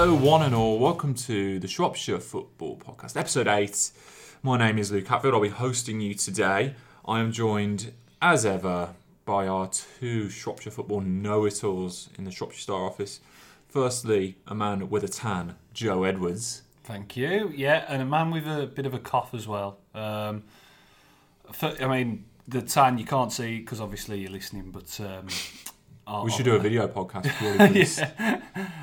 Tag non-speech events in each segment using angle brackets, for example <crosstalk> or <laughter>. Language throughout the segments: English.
Hello, one and all. Welcome to the Shropshire Football Podcast, episode 8. My name is Luke Hatfield. I'll be hosting you today. I am joined, as ever, by our two Shropshire football know it alls in the Shropshire Star office. Firstly, a man with a tan, Joe Edwards. Thank you. Yeah, and a man with a bit of a cough as well. Um, I mean, the tan you can't see because obviously you're listening, but um, I'll- We should do a video podcast purely for this. yeah.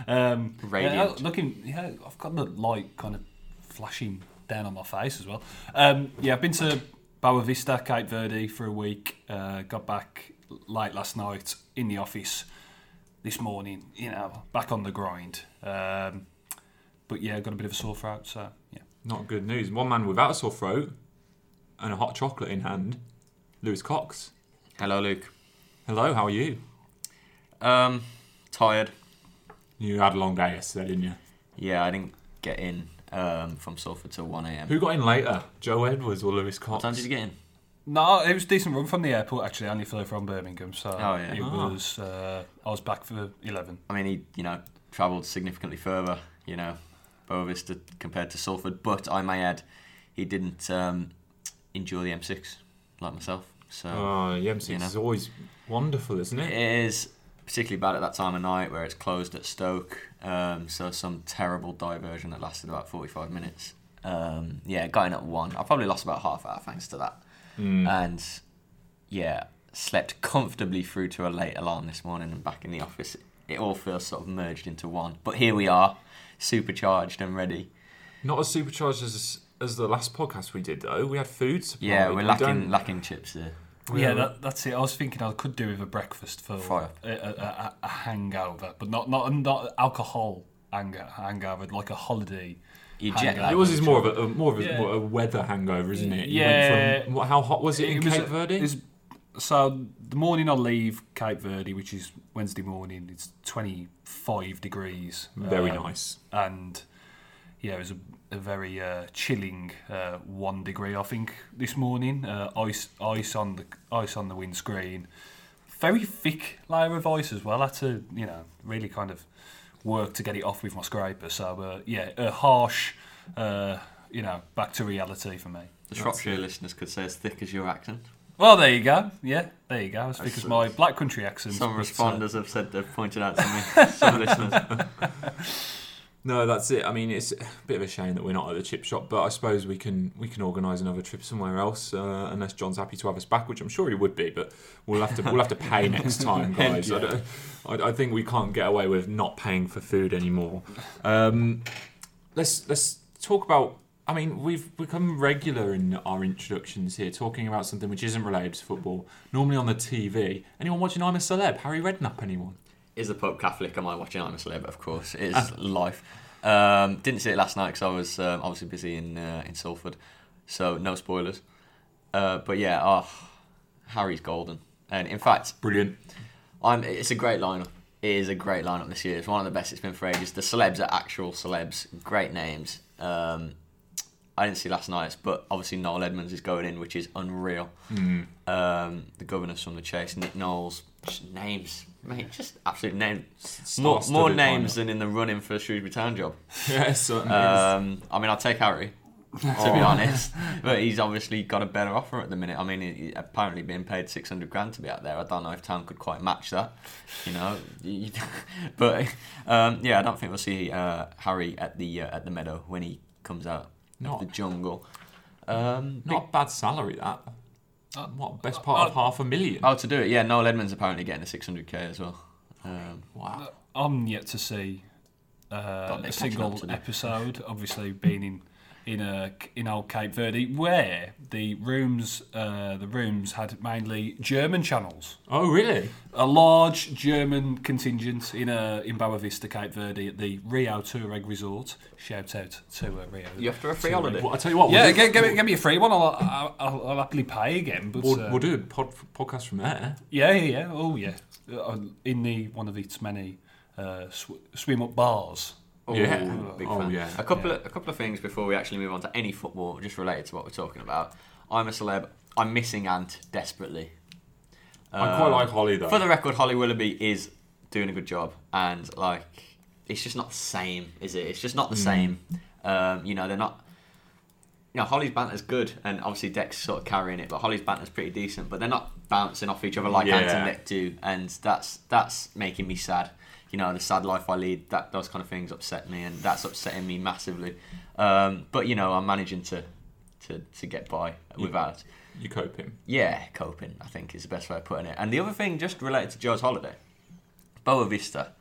Um, Radiant. yeah, looking, yeah, I've got the light kind of flashing down on my face as well. Um, yeah, I've been to Boa Vista, Cape Verde for a week. Uh, got back late last night in the office this morning. You know, back on the grind. Um, but yeah, got a bit of a sore throat, so yeah. Not good news. One man without a sore throat and a hot chocolate in hand, Lewis Cox. Hello, Luke. Hello, how are you? Um, tired. You had a long day yesterday, didn't you? Yeah, I didn't get in um, from Salford till 1 a.m. Who got in later, Joe Edwards or Lewis Cox? What time did you get in? No, it was a decent run from the airport. Actually, I only flew from Birmingham, so Oh, yeah. it Ah. was. Uh, I was back for eleven. I mean, he, you know, travelled significantly further, you know, Boa Vista compared to Salford, but I may add, he didn't um, enjoy the M6 like myself. So Oh, the M6 You know. is always wonderful, isn't it it? is particularly bad at that time of night where it's closed at Stoke. Um, so some terrible diversion that lasted about 45 minutes. Um, yeah, got in at one. I probably lost about half hour thanks to that. Mm. and yeah, slept comfortably through to a late alarm this morning and back in the office. It all feels sort of merged into one. But here we are, supercharged and ready. Not as supercharged as as the last podcast we did, though. We had food supply. Yeah, we're We lacking don't- lacking chips there. We yeah, that, that's it. I was thinking I could do with a breakfast for Fire. a, a, a, a hangover, but not not not alcohol hang- hangover, like a holiday. You Hang jet It was more of a, a more of a, Yeah. more a weather hangover, isn't it? You Yeah. Went from, what, how hot was it in was Cape Verde? it's- so the morning I leave Cape Verde, which is Wednesday morning, it's twenty five degrees. Very Um, nice. and yeah, it was a, a very uh, chilling uh, one degree. I think this morning, uh, ice ice on the ice on the windscreen, very thick layer of ice as well. I had to you know really kind of work to get it off with my scraper. So uh, yeah, a harsh, uh, you know, back to reality for me. The Shropshire listeners could say as thick as your accent. Well, there you go. Yeah, there you go. As thick as my black country accent. Some uh, responders have said they've pointed out to me. <laughs> Some listeners. <laughs> No, that's it. I mean, it's a bit of a shame that we're not at the chip shop, but I suppose we can we can organise another trip somewhere else, uh, unless John's happy to have us back, which I'm sure he would be. But we'll have to we'll have to pay <laughs> next time, guys. I, don't, I, I think we can't get away with not paying for food anymore. Um, let's let's talk about. I mean, we've become regular in our introductions here, talking about something which isn't related to football. Normally on the TV. Anyone watching I'm a Celeb? Harry Redknapp? Anyone? Is the Pope Catholic? Am I watching I'm a Celeb? Of course. It is life. Um, didn't see it last night because I was um, obviously busy in uh, in Salford. So no spoilers. Uh, but yeah, oh, Harry's golden. And in fact, Brilliant. I'm, it's a great lineup. It is a great lineup this year. It's one of the best it's been for ages. The celebs are actual celebs. Great names. Um, I didn't see last night's, but obviously Noel Edmonds is going in, which is unreal. Mm. Um, the governors from the Chase, Nick Knowles, just names, mate, just absolute names. More, more names than in the running for a Shrewsbury Town job. <laughs> Yeah, certainly. Um, I mean, I'll take Harry, to be <laughs> honest, but he's obviously got a better offer at the minute. I mean, he, apparently being paid six hundred grand to be out there. I don't know if Town could quite match that, you know. <laughs> But um, yeah, I don't think we'll see uh, Harry at the uh, at the meadow when he comes out Not- of the jungle. Um, Not a bad salary, that. Uh, what, best part of half a million? oh, to do it, yeah. Noel Edmonds apparently getting a six hundred k as well. Um, wow. I'm yet to see uh, a single catching up to do. episode. Obviously, being in in a in old Cape Verde, where the rooms uh, the rooms had mainly German channels. Oh, really? A large German contingent in a in Boa Vista, Cape Verde, at the Riu Touareg Resort. Shout out to uh, Riu. you have to a free Touareg. holiday. Well, I tell you what, we'll, Yeah, do, get, get, me, get me a free one. I'll, I'll, I'll, I'll happily pay again. But we'll, uh, we'll do a pod, podcast from there. yeah, yeah, yeah. Oh, yeah. Uh, in the one of its many uh, sw- swim up bars. Oh, Yeah. big Oh, fan. yeah. A couple of a couple of things before we actually move on to any football, just related to what we're talking about. I'm a celeb. I'm missing Ant desperately. I quite like Holly, though. For the record, Holly Willoughby is doing a good job, and like it's just not the same, is it? It's just not the same. Um, you know, they're not. You know, Holly's banter's good, and obviously Dec's sort of carrying it, but Holly's banter's pretty decent. But they're not bouncing off each other like Ant and Dec do, and that's that's making me sad. You know, the sad life I lead, that those kind of things upset me, and that's upsetting me massively. Um, but you know, I'm managing to to, to get by without. You coping. Yeah, coping, I think is the best way of putting it. And the other thing, just related to Joe's holiday, Boa Vista,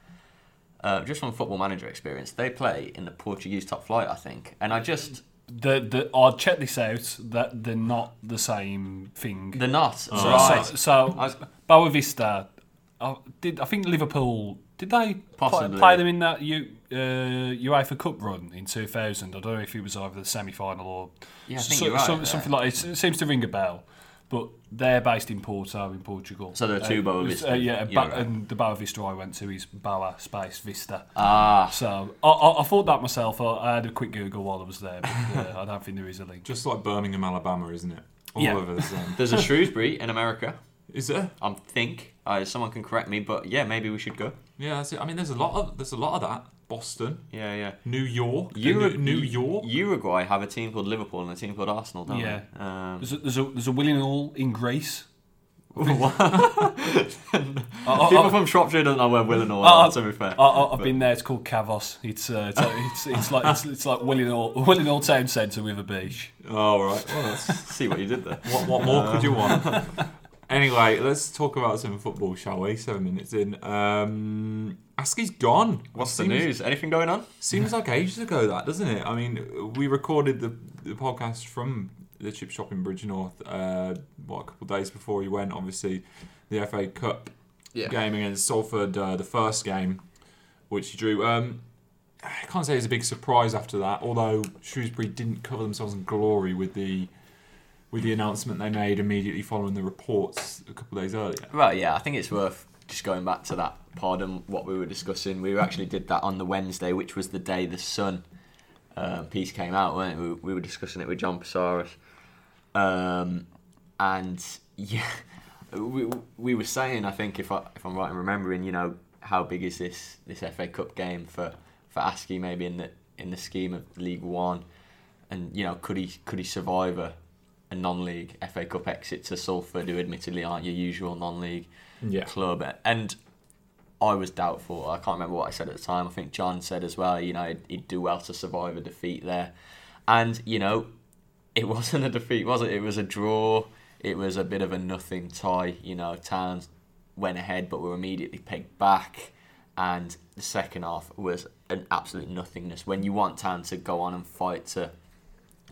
uh, just from football manager experience, they play in the Portuguese top flight, I think. And I just, The the I'll check this out. That they're not the same thing. they're not. so, right. so, so was- Boa Vista. Uh, did I think Liverpool? Did they play, Possibly. play them in that U, uh, UEFA Cup run in 2000? I don't know if it was either the semi final or Yeah, I so- right so- something like it. It seems to ring a bell. But they're based in Porto in Portugal. So there are two Uh, Boa Vista. Uh, yeah, ba- right. and the Boa Vista I went to is Boa Space Vista. Ah, So I, I, I thought that myself. I, I had a quick Google while I was there, but uh, I don't think there is a link. Just like Birmingham, Alabama, isn't it? All Yeah. over the same. there's a Shrewsbury in America. Is there? I think uh, someone can correct me, but yeah, maybe we should go. Yeah, that's it. I mean, there's a lot of there's a lot of that. Boston, Yeah, yeah. New York, uh, Ura- New, New York. Uruguay have a team called Liverpool and a team called Arsenal, don't Yeah. they? Um, There's a, there's a, there's a Willenhall in Greece. <laughs> what? <laughs> <laughs> I, I, People I, from Shropshire don't know where Willenhall Uh, are, to be fair. I, I've been there. It's called Kavos. It's uh, it's, it's, it's like it's, it's like Willenhall Willing All town centre with a beach. Oh right. Well, that's, See what you did there. what, what more could you want? Anyway, let's talk about some football, shall we? Seven minutes in. Um, Askey's gone. What's the news? Anything going on? Seems like <laughs> ages ago, that doesn't it? I mean, we recorded the, the podcast from the chip shop in Bridgnorth. Uh, what a couple of days before he went. Obviously, the FA Cup Yeah. game against Salford, uh, the first game, which he drew. Um, I can't say it was a big surprise after that. Although Shrewsbury didn't cover themselves in glory with the with the announcement they made immediately following the reports a couple of days earlier. Right, yeah, I think it's worth just going back to that and what we were discussing. We actually did that on the Wednesday, which was the day the Sun uh, piece came out, weren't? We, we were discussing it with John Pesaris. Um, and <laughs> yeah, we, we were saying, I think, if, I, if I'm right in remembering, you know, how big is this, this FA Cup game for, for Askey maybe in the, in the scheme of League One? And, you know, could he, could he survive a, a non-league FA Cup exit to Salford, who admittedly aren't your usual non-league Yeah. club. And I was doubtful. I can't remember what I said at the time. I think John said as well. You know, he'd, do well to survive a defeat there. And you know, it <laughs> wasn't a defeat, was it? It was a draw. It was a bit of a nothing tie. You know, Towns went ahead, but were immediately pegged back. And the second half was an absolute nothingness. When you want Town to go on and fight to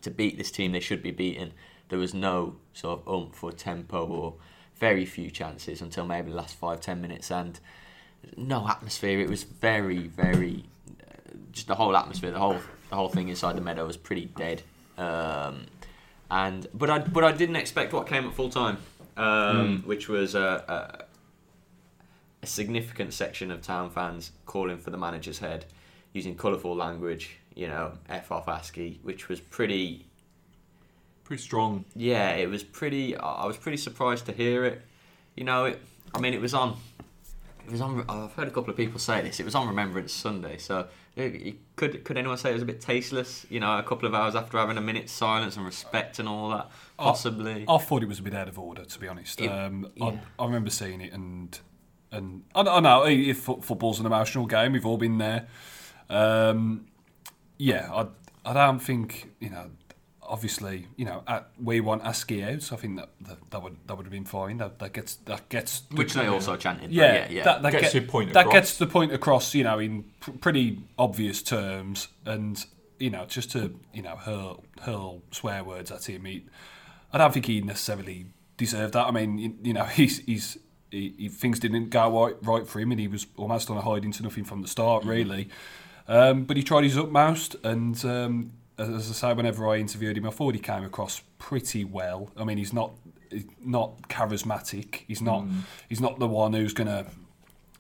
to beat this team they should be beating, there was no sort of oomph or tempo or very few chances until maybe the last five ten minutes and no atmosphere. It was very very uh, just the whole atmosphere, the whole the whole thing inside the meadow was pretty dead. Um, and but I but I didn't expect what came at full time, um, which was a, a a significant section of town fans calling for the manager's head, using colourful language. You know, f off Askey, which was pretty Pretty strong. yeah, it was pretty. I I was pretty surprised to hear it. You know, it, I mean, it was on. It was on. I've heard a couple of people say this. It was on Remembrance Sunday, so it, it- could could anyone say it was a bit tasteless? You know, a couple of hours after having a minute's silence and respect and all that, possibly. I thought it was a bit out of order, to be honest. Um, yeah. I, I remember seeing it, and and I, I know if football's an emotional game, we've all been there. Um, yeah, I I don't think you know. Obviously, you know, at, we want Askey out. So I think that, that that would that would have been fine. That that gets that gets which they also chanted. but yeah, yeah, yeah. That, that Gets get- your point That across. gets the point across, you know, in pr- pretty obvious terms, and you know, just to you know hurl hurl swear words at him. He, I don't think he necessarily deserved that. I mean, you, you know, <laughs> he's he's. He, he, things didn't go right, right for him, and he was almost on a hide into nothing from the start, Mm-hmm. really. Um, but he tried his utmost, and um, as as I say, whenever I interviewed him, I thought he came across pretty well. I mean, he's not he's not charismatic. He's not Mm. he's not the one who's gonna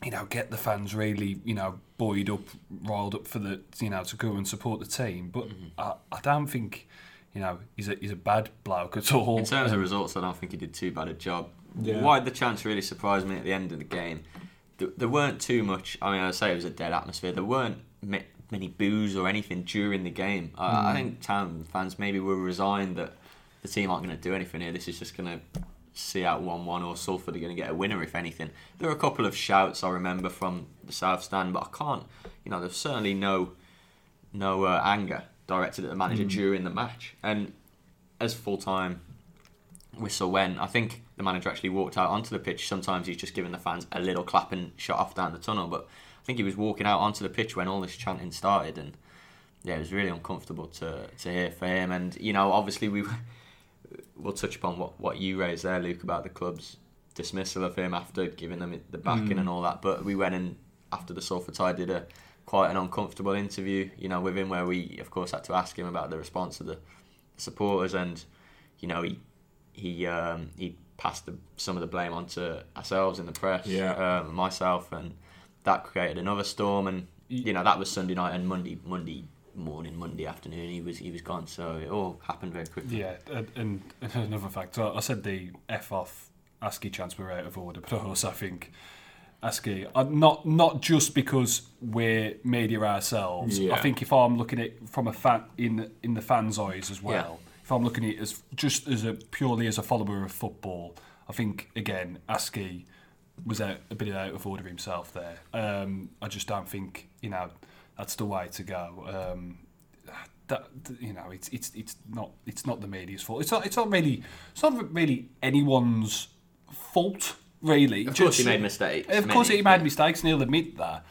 you know get the fans really you know buoyed up, riled up for the you know to go and support the team. But Mm-hmm. I, I don't think you know he's a he's a bad bloke at all. In terms of results, I don't think he did too bad a job. Yeah. Why the chance really surprised me at the end of the game th- there weren't too much. I mean, I say it was a dead atmosphere. There weren't ma- many boos or anything during the game. I I think town fans maybe were resigned that the team aren't going to do anything here. This is just going to see out one-one, or Salford are going to get a winner if anything. There are a couple of shouts I remember from the south stand, but I can't. You know, there's certainly no no uh, anger directed at the manager during the match. And as full time whistle went, I think the manager actually walked out onto the pitch. Sometimes he's just giving the fans a little clap and shot off down the tunnel, but I think he was walking out onto the pitch when all this chanting started, and yeah, it was really uncomfortable to to hear for him. And you know, obviously we <laughs> we'll touch upon what what you raised there, Luke, about the club's dismissal of him after giving them the backing and all that. But we went in after the Salford tie did a quite an uncomfortable interview, you know, with him where we of course had to ask him about the response of the supporters and you know he he um, he passed the, some of the blame onto ourselves in the press, Yeah. um, myself, and that created another storm. And you know that was Sunday night and Monday Monday morning, Monday afternoon. He was he was gone, so it all happened very quickly. Yeah, and, and <laughs> another fact. I I said the F off Askey chants were out of order, <laughs> but I think Askey, uh, not not just because we're media ourselves. Yeah. I think if I'm looking at it from a fan in in the fans' eyes as well, Yeah. if I'm looking at it as just as a purely as a follower of football, I think again Askey was out, a bit out of order himself there. Um, I just don't think you know that's the way to go. Um, that you know, it's it's it's not it's not the media's fault. It's not it's not really it's not really anyone's fault. Really, Of course, he made mistakes. Of course, many, he made but- mistakes, and he'll admit that.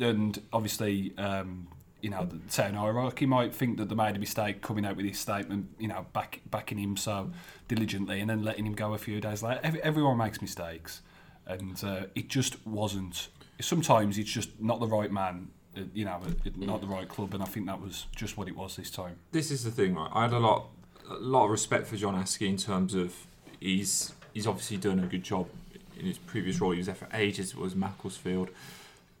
And obviously, um, you know, the town hierarchy might think that they made a mistake coming out with his statement, you know, back, backing him so diligently and then letting him go a few days later. Every, everyone makes mistakes. And uh, it just wasn't. Sometimes it's just not the right man, uh, you know, not the right club. And I think that was just what it was this time. this is the thing, right? I had a lot, a lot of respect for John Askey in terms of he's he's obviously done a good job in his previous role. He was there for ages. It was Macclesfield.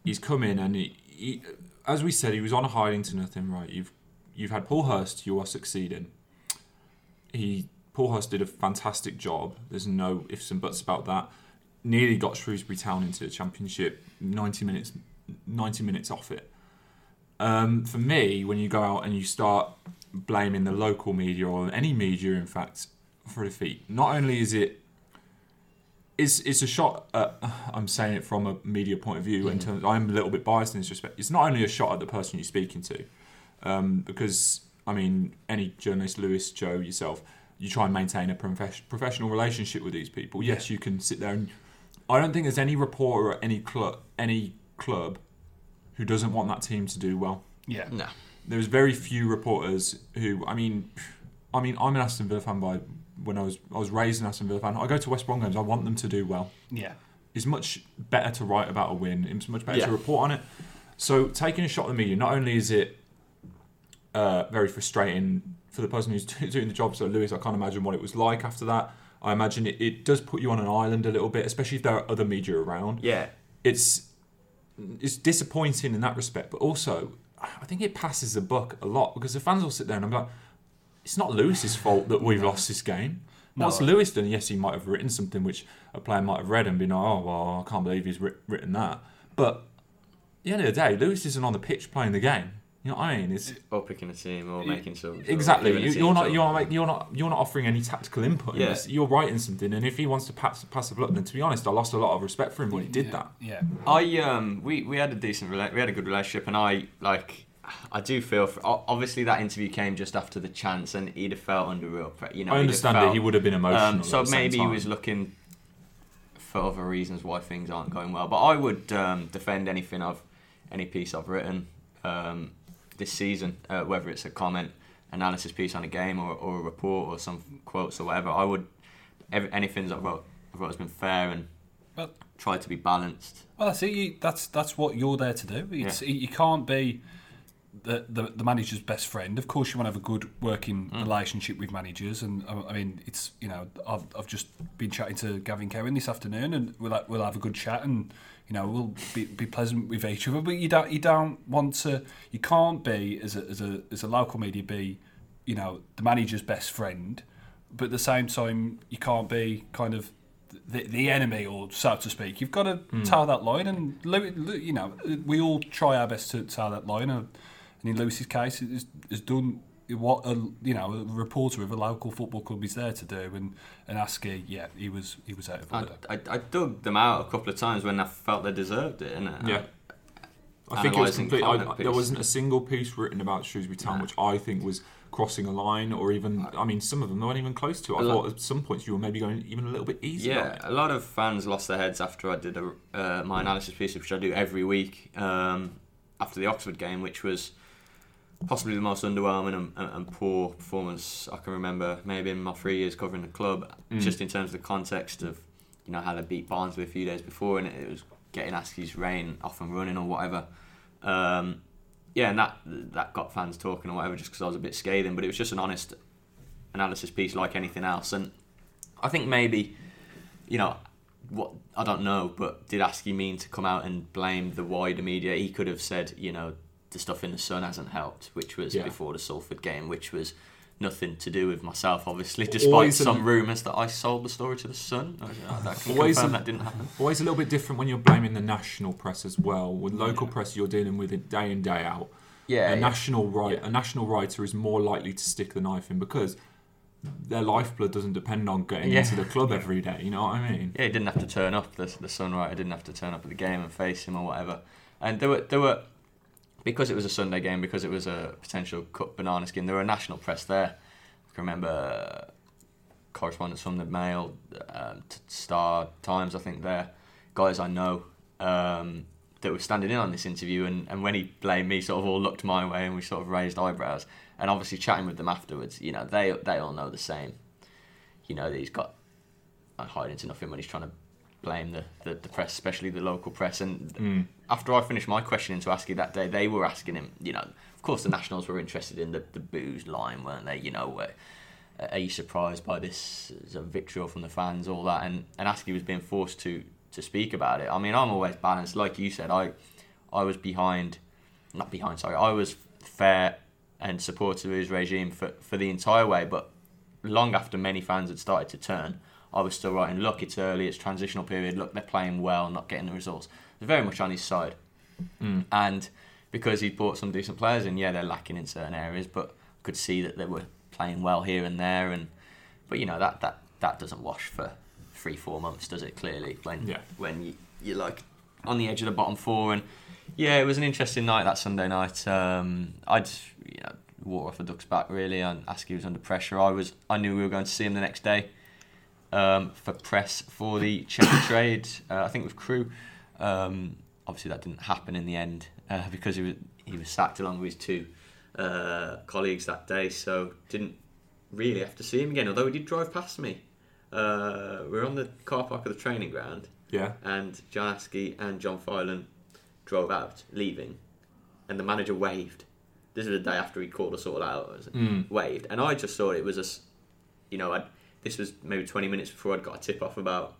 He's come in and he, he, as we said, he was on a hiding to nothing, right? You've you've had Paul Hurst. You are succeeding. He Paul Hurst did a fantastic job. There's no ifs and buts about that. Nearly got Shrewsbury Town into the championship. Ninety minutes, ninety minutes off it. Um, for me, when you go out and you start blaming the local media or any media, in fact, for a defeat, not only is it it's it's a shot. At, <sighs> I'm saying it from a media point of view. In terms, I'm a little bit biased in this respect. It's not only a shot at the person you're speaking to, um, because I mean, any journalist, Lewis, Joe, yourself, you try and maintain a profes- professional relationship with these people. Yes, you can sit there and. I don't think there's any reporter at any club, any club, who doesn't want that team to do well Yeah. No. there's very few reporters who I mean I mean I'm an Aston Villa fan by when I was I was raised an Aston Villa fan. I go to West Brom games, I want them to do well. Yeah. It's much better to write about a win, it's much better Yeah. to report on it. So taking a shot at the media, not only is it uh, very frustrating for the person who's <laughs> doing the job, so Lewis, I can't imagine what it was like after that. I imagine it, it does put you on an island a little bit, especially if there are other media around Yeah. it's it's disappointing in that respect, but also I think it passes the buck a lot because the fans will sit there and I'm like, it's not Lewis's fault that we've lost this game. No. What's Lewis done? Yes, he might have written something which a player might have read and been, like, oh well, I can't believe he's written that. But at the end of the day, Lewis isn't on the pitch playing the game. You know what I mean? It's Or picking a team or making some. exactly. You, you're not. You're not. You're not. You're not offering any tactical input. in Yeah. You're writing something, and if he wants to pass pass the blood, then to be honest, I lost a lot of respect for him when he did yeah. that. Yeah. I um we, we had a decent rela- we had a good relationship and I like I do feel for obviously that interview came just after the chance and he'd have felt under real pre- you know I he'd understand it. felt- He would have been emotional. um, at so the same maybe he was looking for other reasons why things aren't going well but I would um, defend anything I've any piece I've written um, this season uh, whether it's a comment analysis piece on a game or, or a report or some quotes or whatever I would every, anything that I wrote, I wrote has been fair and Well- tried to be balanced Well, that's it. You, that's that's what you're there to do. It's, You can't be the, the the manager's best friend. Of course, you want to have a good working relationship with managers. And I I mean, it's you know, I've, I've just been chatting to Gavin Cowan this afternoon, and we'll we'll have a good chat, and you know, we'll be, be pleasant with each other. But you don't you don't want to. You can't be as a as a as a local media be, you know, the manager's best friend. But at the same time, you can't be kind of the, the enemy, or so to speak. You've got to Hmm. toe that line, and you know we all try our best to toe that line. And in Lewis's case, it's, has done what a you know a reporter of a local football club is there to do. And and Askey, yeah, he was he was out of I, order. I, I dug them out a couple of times when I felt they deserved it. And Yeah. I think it was Analysing complete. I, there wasn't a single piece written about Shrewsbury Town Nah. which I think was crossing a line, or even. I mean, some of them weren't even close to. it. I lot- thought at some points you were maybe going even a little bit easy. Yeah, a lot of fans lost their heads after I did a, uh, my analysis piece, which I do every week um, after the Oxford game, which was possibly the most underwhelming and, and, and poor performance I can remember, maybe in my three years covering the club. Mm. Just in terms of the context of, you know, how they beat Barnsley a few days before, and it was getting Askey's reign off and running or whatever. Um, yeah, and that that got fans talking or whatever, just because I was a bit scathing. But it was just an honest analysis piece, like anything else, and I think maybe, you know, what I don't know, but did Askey mean to come out and blame the wider media? He could have said, you know, the stuff in the Sun hasn't helped, which was Yeah. before the Salford game, which was nothing to do with myself, obviously, despite Always an- some rumours that I sold the story to the Sun. I, I oh, Always an- that didn't happen. Always a little bit different when you're blaming the national press as well. With local press, you're dealing with it day in day out. Yeah, a yeah. national right, Yeah. a national writer is more likely to stick the knife in because their lifeblood doesn't depend on getting Yeah. into the club every day. You know what I mean? Yeah, he didn't have to turn up. The the Sun writer didn't have to turn up at the game and face him or whatever. And there were there were because it was a Sunday game, because it was a potential cut banana skin. There were national press there. I can remember uh, correspondents from the Mail, t- Star Times. I think there, guys I know um, that were standing in on this interview. And, and when he blamed me, sort of all looked my way and we sort of raised eyebrows. And obviously chatting with them afterwards, you know, they they all know the same. You know, that he's got hide into nothing when he's trying to blame the, the, the press, especially the local press. And Mm. after I finished my questioning to Askey that day, they were asking him, you know, of course the Nationals were interested in the, the booze line, weren't they? You know, where, are you surprised by this as a vitriol from the fans, all that? And, and Askey was being forced to, to speak about it. I mean, I'm always balanced. Like you said, I, I was behind, not behind, sorry, I was fair and supportive of his regime for, for the entire way, but long after many fans had started to turn, I was still writing, look, it's early, it's transitional period, look, they're playing well, not getting the results. I was very much on his side. Mm. And because he'd brought some decent players in, yeah, they're lacking in certain areas, but I could see that they were playing well here and there. And But, you know, that, that, that doesn't wash for three, four months, does it, clearly? When, Yeah. when you, you're like on the edge of the bottom four. And yeah, it was an interesting night that Sunday night. Um, I'd, you know, water off a duck's back really, and Askey was under pressure. I was, I knew we were going to see him the next day um, for press for the check <coughs> trade. Uh, I think with Crewe. Um, obviously, that didn't happen in the end uh, because he was he was sacked along with his two uh, colleagues that day. So didn't really have to see him again. Although he did drive past me. Uh, we were on the car park of the training ground, Yeah. and John Askey and John Filan drove out, leaving, and the manager waved. This was the day after he called us all out. was? Mm. Waved, and I just thought it was a, you know, I'd, this was maybe twenty minutes before I'd got a tip off about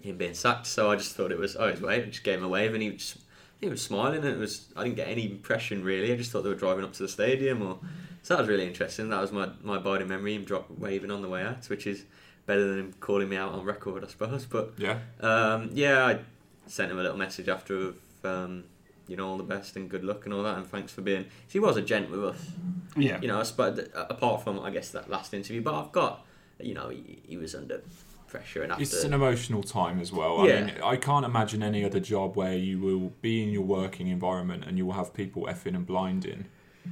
him being sacked. So I just thought it was oh he's waving, just gave him a wave, and he just he was smiling, and it was I didn't get any impression really. I just thought they were driving up to the stadium, or so that was really interesting. That was my my abiding memory, him drop waving on the way out, which is better than him calling me out on record, I suppose. But Yeah. um, yeah, I sent him a little message after of um, you know all the best and good luck and all that, and thanks for being. He was a gent with us, Yeah. you know. I suppose apart from I guess that last interview, but I've got you know he, he was under pressure and after It's an emotional time as well. I Yeah. mean, I can't imagine any other job where you will be in your working environment and you will have people effing and blinding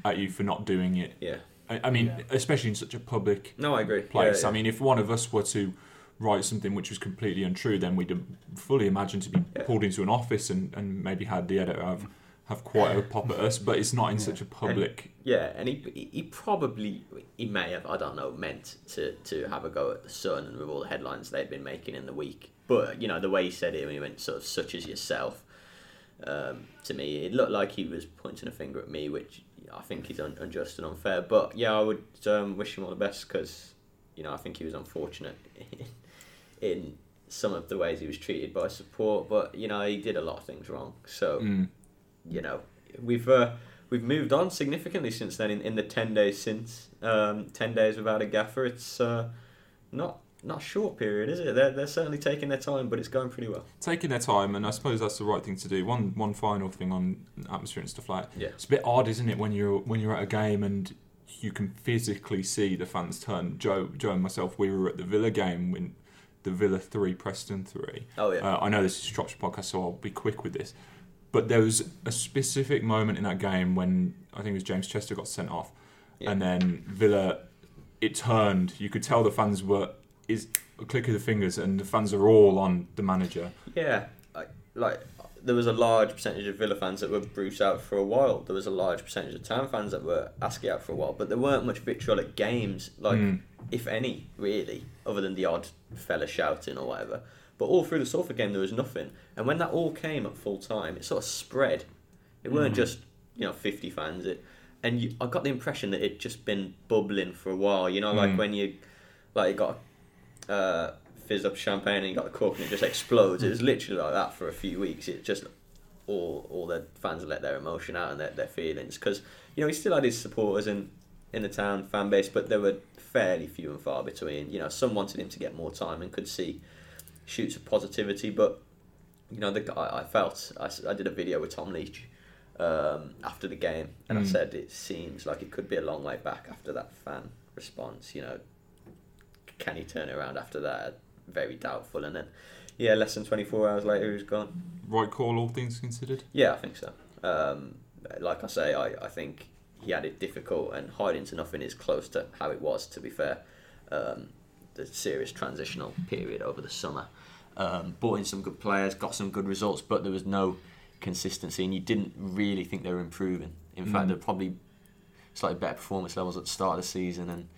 at you for not doing it. yeah. I, I mean, Yeah. especially in such a public No, I agree. place. Yeah, I mean, if one of us were to write something which was completely untrue, then we'd fully imagine to be Yeah. pulled into an office and, and maybe had the editor have, have quite a pop at us. But it's not in such a public. Yeah, and he he- he probably he may have I don't know meant to to have a go at the Sun and with all the headlines they'd been making in the week. But you know the way he said it when he went sort of such as yourself. Um, to me, it looked like he was pointing a finger at me, which I think is un- unjust and unfair. But yeah, I would um, wish him all the best because you know I think he was unfortunate in, <laughs> in some of the ways he was treated by support. But you know he did a lot of things wrong. So Mm. You know, we've uh, we've moved on significantly since then. In, in the ten days since, um, ten days without a gaffer, it's uh, not not a short period, is it? They're, they're certainly taking their time, but it's going pretty well. taking their time, and I suppose that's the right thing to do. One one final thing on atmosphere and stuff like that. Yeah. It's a bit odd, isn't it, when you're when you're at a game and you can physically see the fans turn. Joe, Joe and myself, we were at the Villa game when the Villa three, Preston three. Oh yeah. Uh, I know this is a Shropshire podcast, so I'll be quick with this. But there was a specific moment in that game when I think it was James Chester got sent off, Yeah. and then Villa, it turned. You could tell the fans were is a click of the fingers, and the fans are all on the manager. Yeah, I, like there was a large percentage of Villa fans that were Bruce out for a while. There was a large percentage of Town fans that were Askey out for a while, but there weren't much vitriol at games, like Mm. if any, really, other than the odd fella shouting or whatever. But all through the Salford game, there was nothing. And when that all came at full time, it sort of spread. It weren't Mm. just you know fifty fans. It and you, I got the impression that it just been bubbling for a while. You know, like Mm. when you like you got uh, fizz up champagne and you got the cork and it just explodes. It was literally like that for a few weeks. It just all all the fans let their emotion out and their, their feelings because you know he still had his supporters in in the town fan base, but there were fairly few and far between. You know, some wanted him to get more time and could see shoots of positivity, but you know the guy I felt I, I did a video with Tom Leach um, after the game and I Mm. said it seems like it could be a long way back after that fan response. You know, can he turn around after that? Very doubtful. And then, yeah, less than 24 hours later, he's gone. Right call, all things considered. Yeah, I think so. Um, like I say, I, I think he had it difficult, and hiding to nothing is close to how it was, to be fair. Um, the serious transitional period over the summer. Um, brought in some good players, got some good results, but there was no consistency, and you didn't really think they were improving. In fact, Mm. they're probably slightly better performance levels at the start of the season, and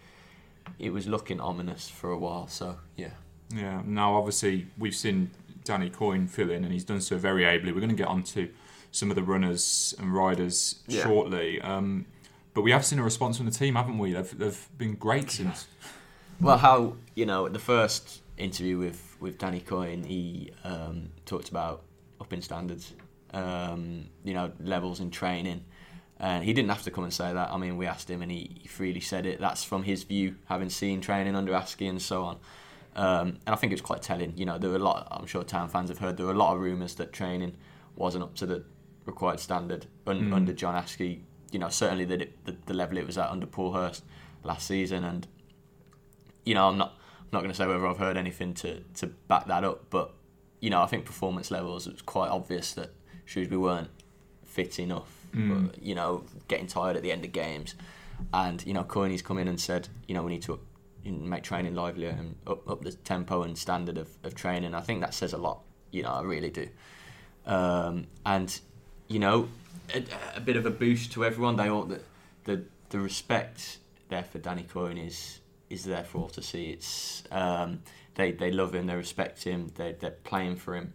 it was looking ominous for a while. So, yeah. Yeah. Now, obviously, we've seen Danny Coyne fill in, and he's done so very ably. We're going to get on to some of the runners and riders Yeah. shortly. Um, but we have seen a response from the team, haven't we? They've, they've been great since. Well, how you know the first interview with with Danny Coyne, he um, talked about upping standards, um, you know, levels in training, and he didn't have to come and say that. I mean, we asked him, and he, he freely said it. That's from his view, having seen training under Askey and so on. Um, and I think it was quite telling. You know, there were a lot. I'm sure town fans have heard there were a lot of rumours that training wasn't up to the required standard un- Mm. under John Askey. You know, certainly the, the the level it was at under Paul Hurst last season, and you know, I'm not I'm not going to say whether I've heard anything to, to back that up, but you know, I think performance levels it was quite obvious that Shrewsbury weren't fit enough. Mm. But, you know, getting tired at the end of games, and you know, Coyne's come in and said, you know, we need to up, make training livelier and up, up the tempo and standard of, of training. I think that says a lot. You know, I really do. Um, and you know, a, a bit of a boost to everyone. They all the the, the respect there for Danny Coyne is is there for all to see. It's um, they they love him, they respect him, they they're playing for him,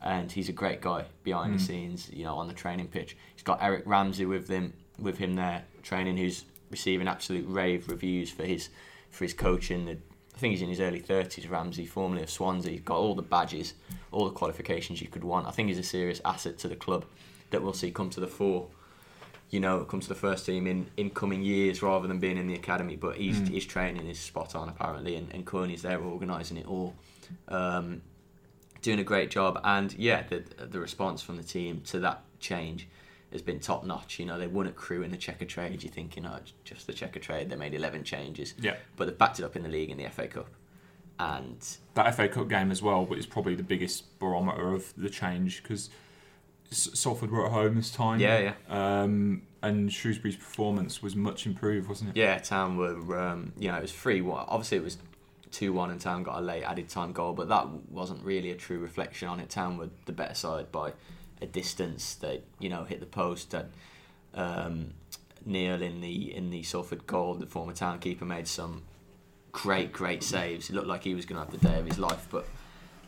and he's a great guy behind the Mm. scenes. You know, on the training pitch, he's got Eric Ramsey with them with him there training, who's receiving absolute rave reviews for his for his coaching. The, I think he's in his early thirties. Ramsey, formerly of Swansea, he's got all the badges, all the qualifications you could want. I think he's a serious asset to the club that we'll see come to the fore you know, come to the first team in, in coming years rather than being in the academy. But he's, Mm. his training is spot on apparently, and, and Cooney's there organising it all, um, doing a great job. And yeah, the the response from the team to that change has been top notch. You know, they won at Crewe in the Checkatrade. You're thinking, oh, it's just the Checkatrade. They made 11 changes, Yeah. but they've backed it up in the league in the FA Cup, and That FA Cup game as well but is probably the biggest barometer of the change because Salford were at home this time. yeah, yeah. Um, and Shrewsbury's performance was much improved, wasn't it? Yeah, Town were, um, you know, it was 3 1. Obviously, it was 2 1 and Town got a late added time goal, but that wasn't really a true reflection on it. Town were the better side by a distance. They, you know, hit the post. And, um, Neal in the in the Salford goal, the former Town keeper, made some great, great saves. It looked like he was going to have the day of his life, but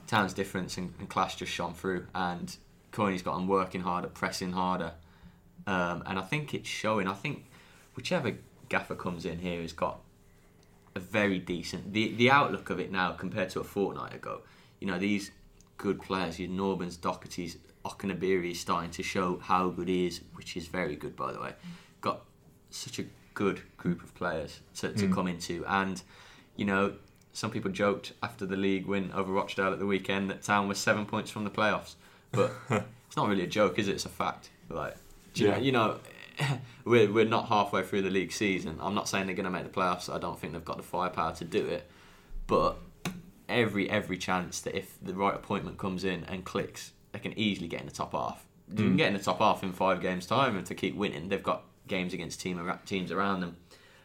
Town's difference and, and class just shone through. And Coyne's got on working harder, pressing harder. Um, and I think it's showing. I think whichever gaffer comes in here has got a very decent the the outlook of it now compared to a fortnight ago. You know these good players, your Norburns, Docherty's, Okenabirhie is starting to show how good he is, which is very good by the way. Got such a good group of players to, to Mm. come into, and you know some people joked after the league win over Rochdale at the weekend that Town was seven points from the playoffs, but <laughs> it's not really a joke, is it? It's a fact. Like, you Yeah. know, you know, <laughs> we're we're not halfway through the league season. I'm not saying they're going to make the playoffs. I don't think they've got the firepower to do it, but every every chance that if the right appointment comes in and clicks, they can easily get in the top half. They can Mm. get in the top half in five games' time, and to keep winning, they've got games against team teams around them,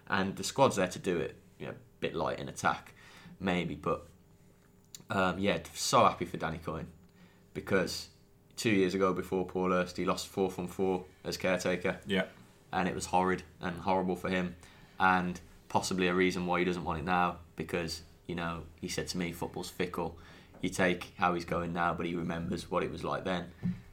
and the squad's there to do it. You know, a bit light in attack, maybe, but um, yeah, so happy for Danny Coyne because two years ago, before Paul Hurst, he lost four from four as caretaker Yeah. and it was horrid and horrible for him, and possibly a reason why he doesn't want it now because you know he said to me, football's fickle. You take how he's going now, but he remembers what it was like then,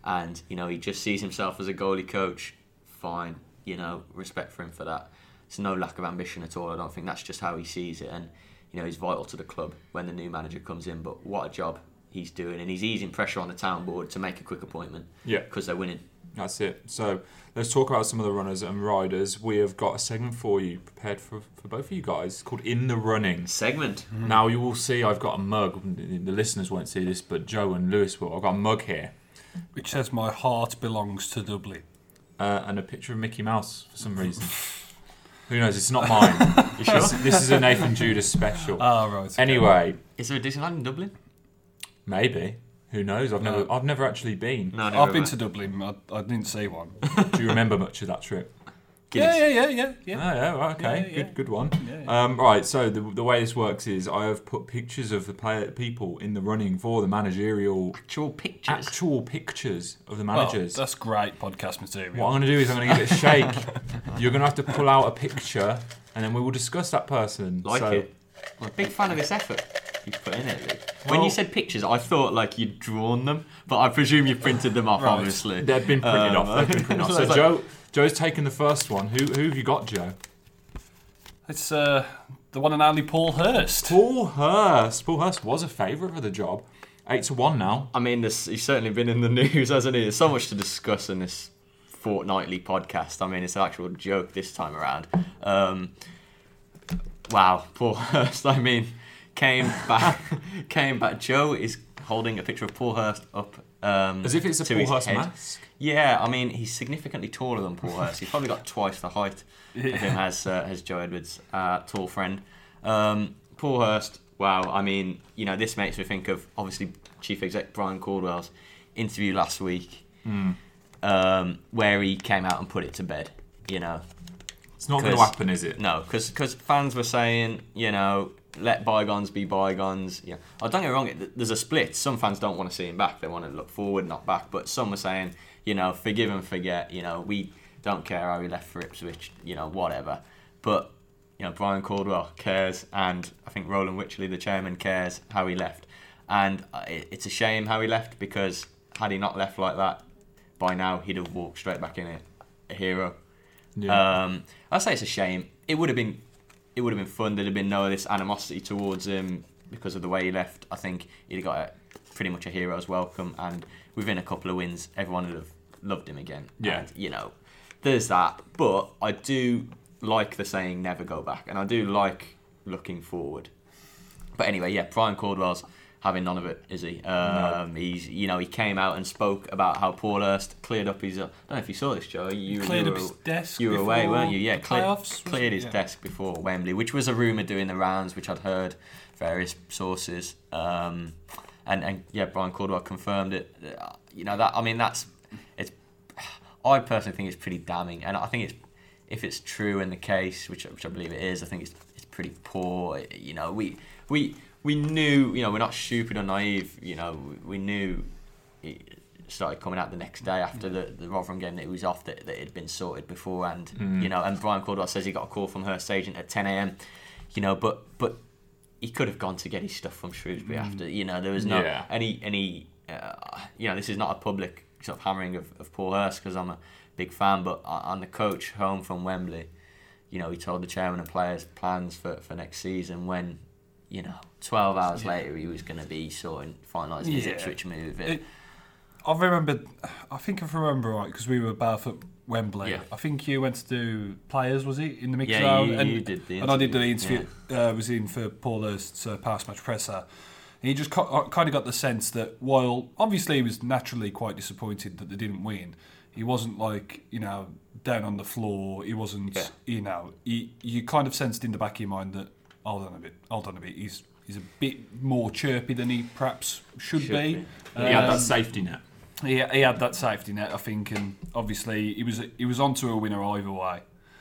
and you know he just sees himself as a goalie coach. Fine, you know, respect for him for that. It's no lack of ambition at all. I don't think that's just how he sees it, and you know he's vital to the club when the new manager comes in. But what a job he's doing, and he's easing pressure on the town board to make a quick appointment Yeah. because they're winning. That's it. So let's talk about some of the runners and riders. We have got a segment for you prepared for, for both of you guys called In the Running. Segment. Now you will see I've got a mug. The listeners won't see this, but Joe and Lewis will. I've got a mug here Which says my heart belongs to Dublin. uh, and a picture of Mickey Mouse for some reason. <laughs> Who knows? It's not mine. You sure? this, this is a Nathan Judas special. Ah, right. Anyway, Is there a Disneyland in Dublin? Maybe. Who knows? I've never, No. I've never actually been. No, I've been to Dublin. I, I didn't see one. <laughs> Do you remember much of that trip? Yeah, yeah, yeah, yeah, Oh, yeah. yeah, right, okay, Yeah, yeah. good, good one. Yeah, yeah. Um, right, so the, the way this works is I have put pictures of the player, people in the running for the managerial, Actual pictures. actual pictures of the Well, managers. that's great podcast material. what I'm going to do is I'm going to give it a shake. <laughs> You're going to have to pull out a picture, and then we will discuss that person. like so, it. I'm a big fan of this effort you've put in it, Luke. When you said pictures, I thought like you'd drawn them, but I presume you printed them off, Right. obviously. They've been printed Um, off. They've been printed <laughs> off. so So it's like- Joe, Joe's taken the first one. Who, who have you got, Joe? It's uh, the one and only Paul Hurst. Paul Hurst. Paul Hurst was a favourite for the job. Eight to one now. I mean, this, he's certainly been in the <laughs> news, hasn't he? There's so much to discuss in this fortnightly podcast. I mean, it's an actual joke this time around. Um, wow, Paul <laughs> Hurst. I mean, came back. came back. Joe is holding a picture of Paul Hurst up. Um, As if it's a Paul Hurst head. mask. Yeah, I mean, he's significantly taller than Paul Hurst. He's probably got twice the height of him as uh, as Joe Edwards, uh, tall friend. Um, Paul Hurst. Wow, I mean, you know, this makes me think of obviously Chief Exec Brian Caldwell's interview last week, Hmm. um, where he came out and put it to bed. You know, It's not going to happen, is it? no, because fans were saying, you know, let bygones be bygones. Yeah, oh, don't get me wrong. it- There's a split. Some fans don't want to see him back. They want to look forward, not back. But some were saying, you know, forgive and forget. You know, we don't care how he left for Ipswich. You know, whatever. But you know, Brian Caldwell cares, and I think Roland Wycherley, the chairman, cares how he left. And uh, it- it's a shame how he left because had he not left like that, by now he'd have walked straight back in it, a hero. Yeah. Um, I say it's a shame. It would have been, it would have been fun. There'd have been no of this animosity towards him because of the way he left. I think he'd have got a, pretty much a hero's welcome, and within a couple of wins, everyone would have loved him again. Yeah. And, you know, there's that. But I do like the saying "never go back," and I do like looking forward. But anyway, yeah, Brian Caldwell's having none of it, is he? Um, He's, you know, he came out and spoke about how Paul Hurst cleared up his. Uh, I don't know if you saw this, Joe. You, Cleared you up his desk. you were away, weren't you? Yeah, the clear, playoffs, cleared his Yeah. desk before Wembley, which was a rumour doing the rounds, which I'd heard various sources. Um, and and yeah, Brian Caldwell confirmed it. You know that I mean that's it's. I personally think it's pretty damning, and I think it's if it's true in the case, which which I believe it is. I think it's it's pretty poor. You know, we we we knew. You know, we're not stupid or naive. You know, we, knew. It started coming out the next day after the, the Rotherham game that he was off that, that it had been sorted beforehand. Mm. You know, and Brian Caldwell says he got a call from Hurst agent at 10 a.m. You know, but but he could have gone to get his stuff from Shrewsbury after. You know, there was no Yeah. any any. Uh, you know, this is not a public sort of hammering of, of Paul Hurst because I'm a big fan, but on the coach home from Wembley, you know, he told the chairman and players plans for, for next season when, you know, 12 hours Yeah. later he was going to be sorting, finalising his Yeah. Ipswich move. It- I remember, I think I remember right because we were both at Wembley. Yeah. I think you went to do players, was it, in the mix Yeah, zone? you- and, you did the and I did the interview, interview. Uh, was in for Paul Hurst's uh, past match presser. And you just kind of got the sense that while obviously he was naturally quite disappointed that they didn't win, he wasn't like you know down on the floor. He wasn't Yeah. you know he, you kind of sensed in the back of your mind that hold on a bit, hold on a bit. He's he's a bit more chirpy than he perhaps should, Should be. be. he had Um, that safety net. he, he had that safety net, I think, and obviously he was he was onto a winner either way.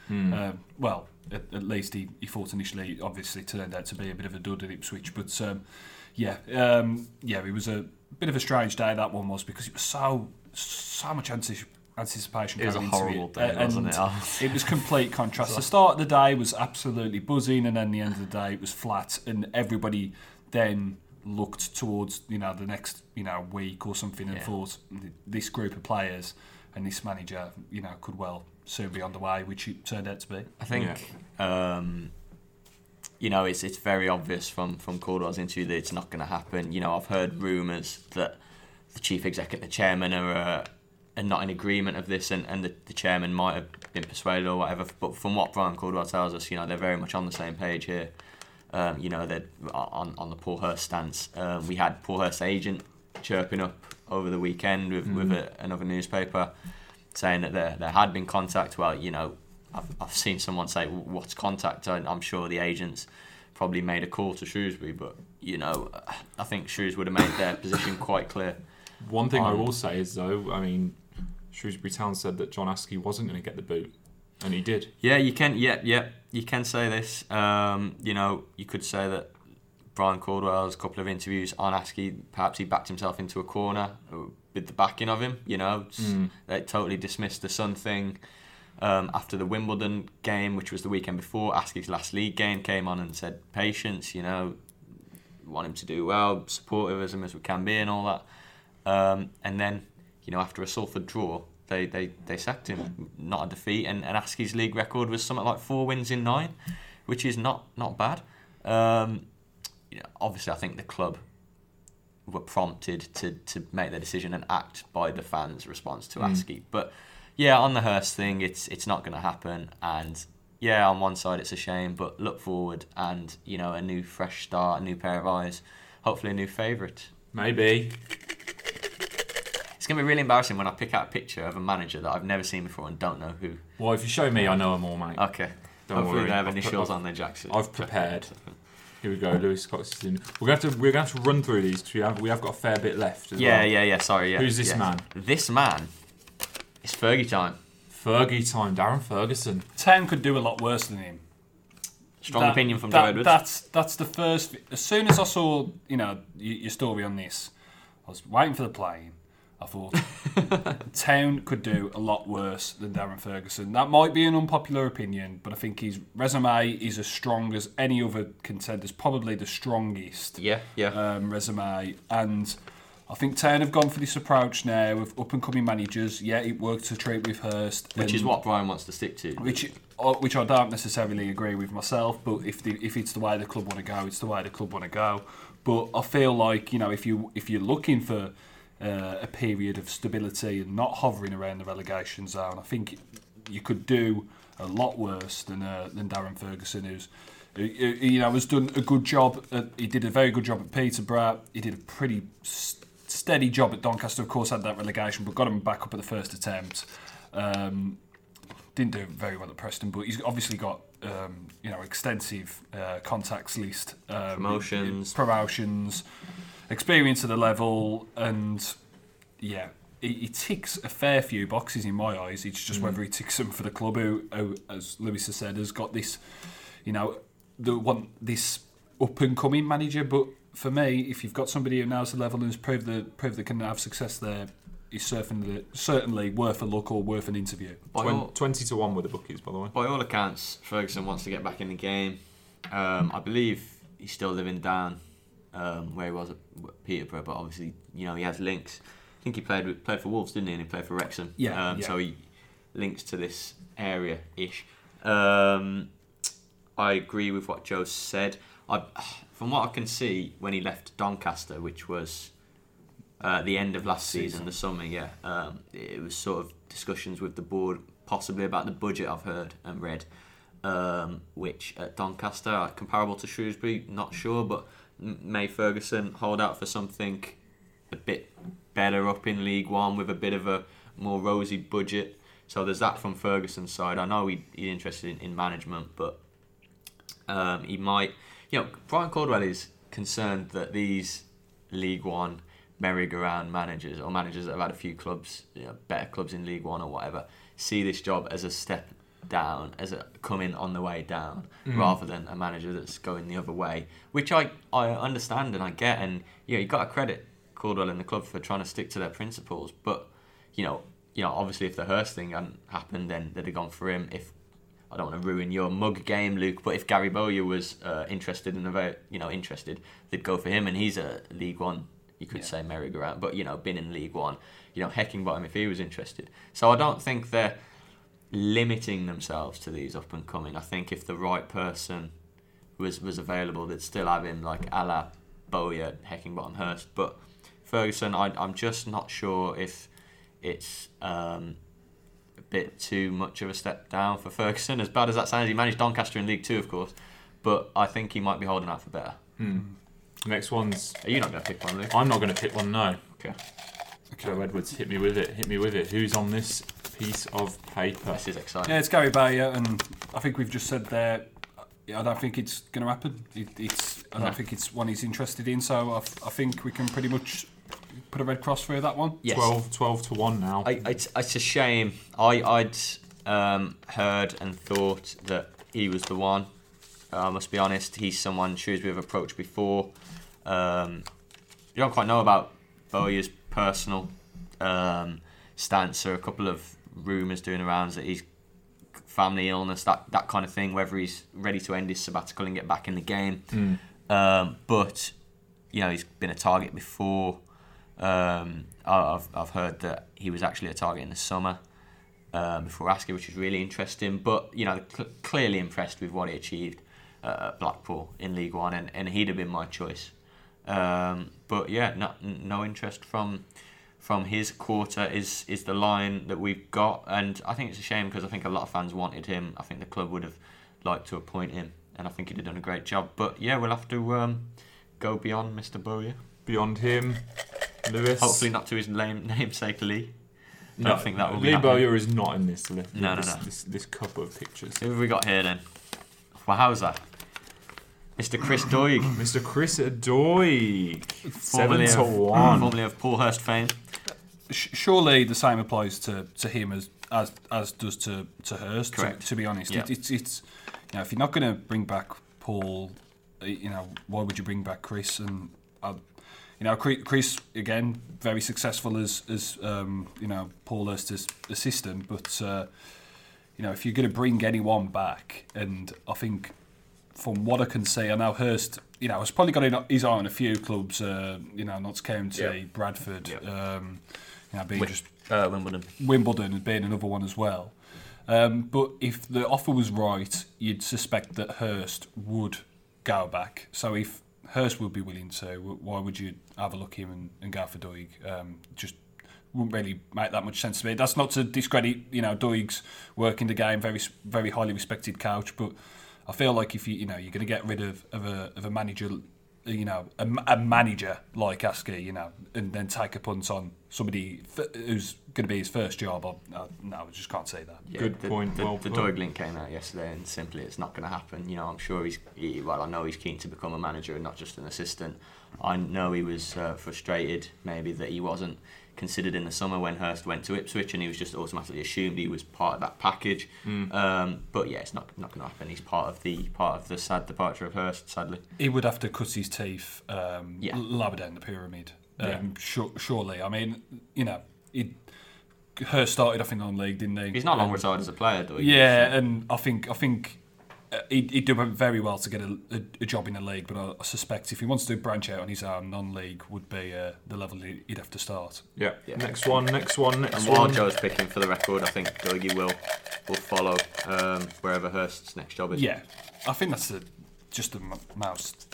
Um, well, at, at least he, he thought initially. Obviously, turned out to be a bit of a dud at Ipswich, but um, yeah, um, yeah, it was a bit of a strange day that one was because it was so so much antici- anticipation. It was going a into horrible it, <laughs> day, and wasn't it? it was complete contrast. The start of the day was absolutely buzzing, and then the end of the day it was flat, and everybody then looked towards you know the next you know week or something and Yeah. thought this group of players and this manager you know could well soon be on the way, which it turned out to be. I think, um, you know, it's it's very obvious from from Caldwell's interview that it's not going to happen. You know, I've heard rumours that the chief executive, the chairman, are, uh, are not in agreement of this, and, and the, the chairman might have been persuaded or whatever. But from what Brian Caldwell tells us, you know, they're very much on the same page here. Um, you know, they're on on the Paul Hurst stance. Um, we had Paul Hurst's agent chirping up over the weekend with, with a, another newspaper saying that there, there had been contact. Well, you know, I've, I've seen someone say, "W- what's contact? I- I'm sure the agents probably made a call to Shrewsbury, but, you know, I think Shrewsbury would have made their position quite clear. One thing I Um, will say is though, I mean, Shrewsbury Town said that John Askey wasn't going to get the boot, and he did. Yeah, you can, yeah, yeah, you can say this. Um, you know, you could say that Brian Caldwell's couple of interviews on Askey, perhaps he backed himself into a corner with the backing of him, you know, Mm. they totally dismissed the Sun thing. Um, after the Wimbledon game, which was the weekend before, Askey's last league game came on and said, patience, you know, want him to do well, supportive as him as we can be, and all that. Um, and then, you know, after a Salford draw, they, they, they sacked him, not a defeat, and, and Askey's league record was something like four wins in nine, which is not not bad. Um, you know, obviously, I think the club were prompted to, to make their decision and act by the fans' response to Mm. Askey. But yeah, on the Hurst thing, it's it's not going to happen. And yeah, on one side, it's a shame, but look forward and you know a new fresh start, a new pair of eyes, hopefully a new favourite. Maybe. It's going to be really embarrassing when I pick out a picture of a manager that I've never seen before and don't know who. Well, if you show me, I know them all, mate. Okay. Don't hopefully worry. they have I've- initials I've- on their jackets. I've prepared. Here we go. Lewis Scott's is in. We're gonna have to we're gonna have to run through these because we have we have got a fair bit left. As Yeah, well. yeah, yeah. Sorry, yeah. Who's this yeah. man? This man is Fergie time. Fergie time. Darren Ferguson. Town could do a lot worse than him. Strong That- opinion from that, Joe Edwards. That's that's the first. As soon as I saw you know your story on this, I was waiting for the plane. I thought <laughs> Town could do a lot worse than Darren Ferguson. That might be an unpopular opinion, but I think his resume is as strong as any other contenders. Probably the strongest Yeah, yeah. um, resume. And I think Town have gone for this approach now of up and coming managers. Yeah, it worked to treat with Hurst, Which is what Brian wants to stick to. which uh, which I don't necessarily agree with myself. But if the, if it's the way the club want to go, it's the way the club want to go. But I feel like you know if you if you're looking for uh, a period of stability and not hovering around the relegation zone, I think you could do a lot worse than uh, than Darren Ferguson, who's who- who, you know has done a good job. At, he did a very good job at Peterborough. He did a pretty s- steady job at Doncaster. Of course, had that relegation, but got him back up at the first attempt. Um, didn't do very well at Preston, but he's obviously got um, you know extensive uh, contacts list, um, Promotions. promotions, experience at the level, and yeah, he, he ticks a fair few boxes in my eyes. It's just whether he ticks them for the club, who, who, as Lewis has said, has got this, you know, the one this up and coming manager. But for me, if you've got somebody who knows the level and has proved that proved they can have success there, is certainly certainly worth a look or worth an interview. by, Twen- all, Twenty to one with the bookies, by the way. by all accounts, Ferguson wants to get back in the game. Um, I believe he's still living down um, where he was at Peterborough, but obviously, you know, he has links. I think he played with, played for Wolves, didn't he? And he played for Wrexham. Yeah, Um, yeah. So he links to this area ish. Um, I agree with what Joe said. I, from what I can see, when he left Doncaster, which was uh, the end of last season, the summer. Yeah, um, it was sort of discussions with the board, possibly about the budget. I've heard and read, um, which at Doncaster are comparable to Shrewsbury. Not sure, but may Ferguson hold out for something a bit better up in League One with a bit of a more rosy budget. So there's that from Ferguson's side. I know he, he's interested in, in management, but um, he might. You know, Brian Caldwell is concerned that these League One merry-go-round managers or managers that have had a few clubs, you know, better clubs in League One or whatever, see this job as a step down, as a coming on the way down, Mm. rather than a manager that's going the other way. Which I, I understand and I get, and you know, you got to credit Caldwell and the club for trying to stick to their principles. But you know, you know, obviously, if the Hurst thing hadn't happened, then they'd have gone for him. If I don't want to ruin your mug game, Luke, but if Gary Bowyer was uh, interested in a very, you know, interested, they'd go for him, and he's a League One. You could Yeah. say merry-go-round, but you know, been in League One, you know, Heckingbottom if he was interested. So I don't think they're limiting themselves to these up and coming. I think if the right person was was available, they'd still have him like a la Bowyer, Heckingbottom, Hurst. But Ferguson, I, I'm just not sure if it's um, a bit too much of a step down for Ferguson. As bad as that sounds, he managed Doncaster in League Two, of course, but I think he might be holding out for better. Hmm. Next one's. Are you not going to pick one, Luke? I'm not going to pick one. No. Okay. Joe Edwards, hit me with it. Hit me with it. Who's on this piece of paper? This is exciting. Yeah, it's Gary Bowyer, and I think we've just said there. I don't think it's going to happen. It, it's I don't No. think it's one he's interested in. So I, I think we can pretty much put a red cross through that one. Yes. 12, 12 to one now. I, it's, it's a shame. I, I'd um, heard and thought that he was the one. Uh, I must be honest, he's someone Shrewsbury have approached before. Um, you don't quite know about Bowyer's personal um, stance. There are a couple of rumours doing around that he's family illness, that, that kind of thing, whether he's ready to end his sabbatical and get back in the game. Hmm. Um, but, you know, he's been a target before. Um, I've, I've heard that he was actually a target in the summer um, before Askey, which is really interesting. But, you know, cl- clearly impressed with what he achieved uh, at Blackpool in League One, and, and he'd have been my choice. Um, but yeah, no, no interest from from his quarter is is the line that we've got, and I think it's a shame because I think a lot of fans wanted him. I think the club would have liked to appoint him, and I think he'd have done a great job. But yeah, we'll have to um, go beyond Mr. Bowyer. Beyond him, Lewis. Hopefully not to his name, <laughs> namesake Lee. no, don't think that will be Lee happening. Bowyer is not in this list. No, no, this, no. This, this couple of pictures. Who have we got here then? Well, how's that? Mr. Chris Doig, <gasps> Mr. Chris Doig. Seven formerly to of, one. formerly of Paul Hurst fame. Surely the same applies to, to him as as as does to to Hurst. To, Correct. to be honest, Yeah. it, it's it's you know if you're not going to bring back Paul, you know why would you bring back Chris and uh, you know Chris again very successful as as um, you know Paul Hurst's assistant, but uh, you know if you're going to bring anyone back, and I think from what I can see, I know Hurst, you know, has probably got in- his eye on a few clubs, uh, you know, Notts County, Yeah. Bradford, um, you know, being Wi- just Uh, Wimbledon. Wimbledon being another one as well. Um, but if the offer was right, you'd suspect that Hurst would go back. So if Hurst would be willing to, why would you have a look at him and, and go for Doig? Um, just wouldn't really make that much sense to me. That's not to discredit, you know, Doig's work in the game, very very highly respected coach, but I feel like if you you know you're going to get rid of, of a of a manager, you know, a, a manager like Askey, you know, and then take a punt on somebody f- who's going to be his first job, I, I, no, I just can't say that. Yeah, Good the, point, The, well the put. Doig link came out yesterday, and simply it's not going to happen. You know, I'm sure he's he, well. I know he's keen to become a manager and not just an assistant. I know he was uh, frustrated, maybe that he wasn't considered in the summer when Hurst went to Ipswich, and he was just automatically assumed he was part of that package. Hmm. Um, but yeah, it's not not going to happen. He's part of the part of the sad departure of Hurst, sadly. He would have to cut his teeth um, Yeah. lower down the pyramid. Um, Yeah. sure, surely, I mean, you know, he Hurst started off in non-league, didn't he? He's not long retired as a player, Doig. Yeah, and I think I think he'd, he'd do very well to get a, a, a job in the league. But I, I suspect if he wants to branch out on his own, non-league would be uh, the level he- he'd have to start. Yeah. Yeah. Next one, next one, next And while. Joe's picking for the record, I think Dougie will will follow um, wherever Hurst's next job is. Yeah, I think that's the, just a m- most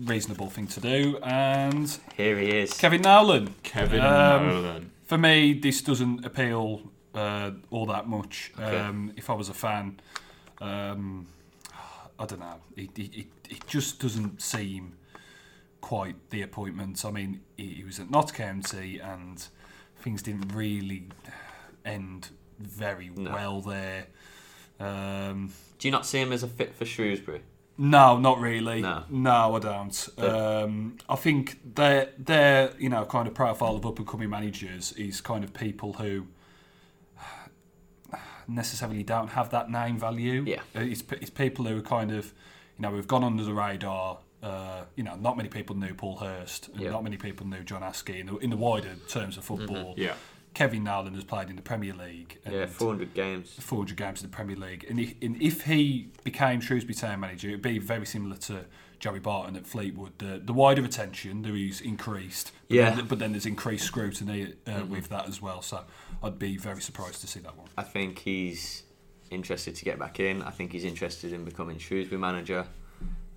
reasonable thing to do. And Here he is. Kevin Nolan. Kevin Um, Nolan. For me, this doesn't appeal uh, all that much. Okay. Um, if I was a fan, um, I don't know. It, it, it, it just doesn't seem quite the appointment. I mean, he, was at Notts County and things didn't really end very No. well there. Um, Do you not see him as a fit for Shrewsbury? no, not really. No. I don't. Um, I think their their you know kind of profile of up and coming managers is kind of people who necessarily don't have that name value. Yeah. Uh, it's, it's people who are kind of you know we've gone under the radar. Uh, you know, not many people knew Paul Hurst, and Yeah. not many people knew John Askey in the, in the wider terms of football. Yeah. Kevin Nolan has played in the Premier League. Yeah, 400 games. 400 games in the Premier League. And if, and if he became Shrewsbury Town manager, it would be very similar to Joey Barton at Fleetwood. The, the wider attention, there is increased. But Yeah. Then, but then there's increased scrutiny uh, with that as well. So I'd be very surprised to see that one. I think he's interested to get back in. I think he's interested in becoming Shrewsbury manager.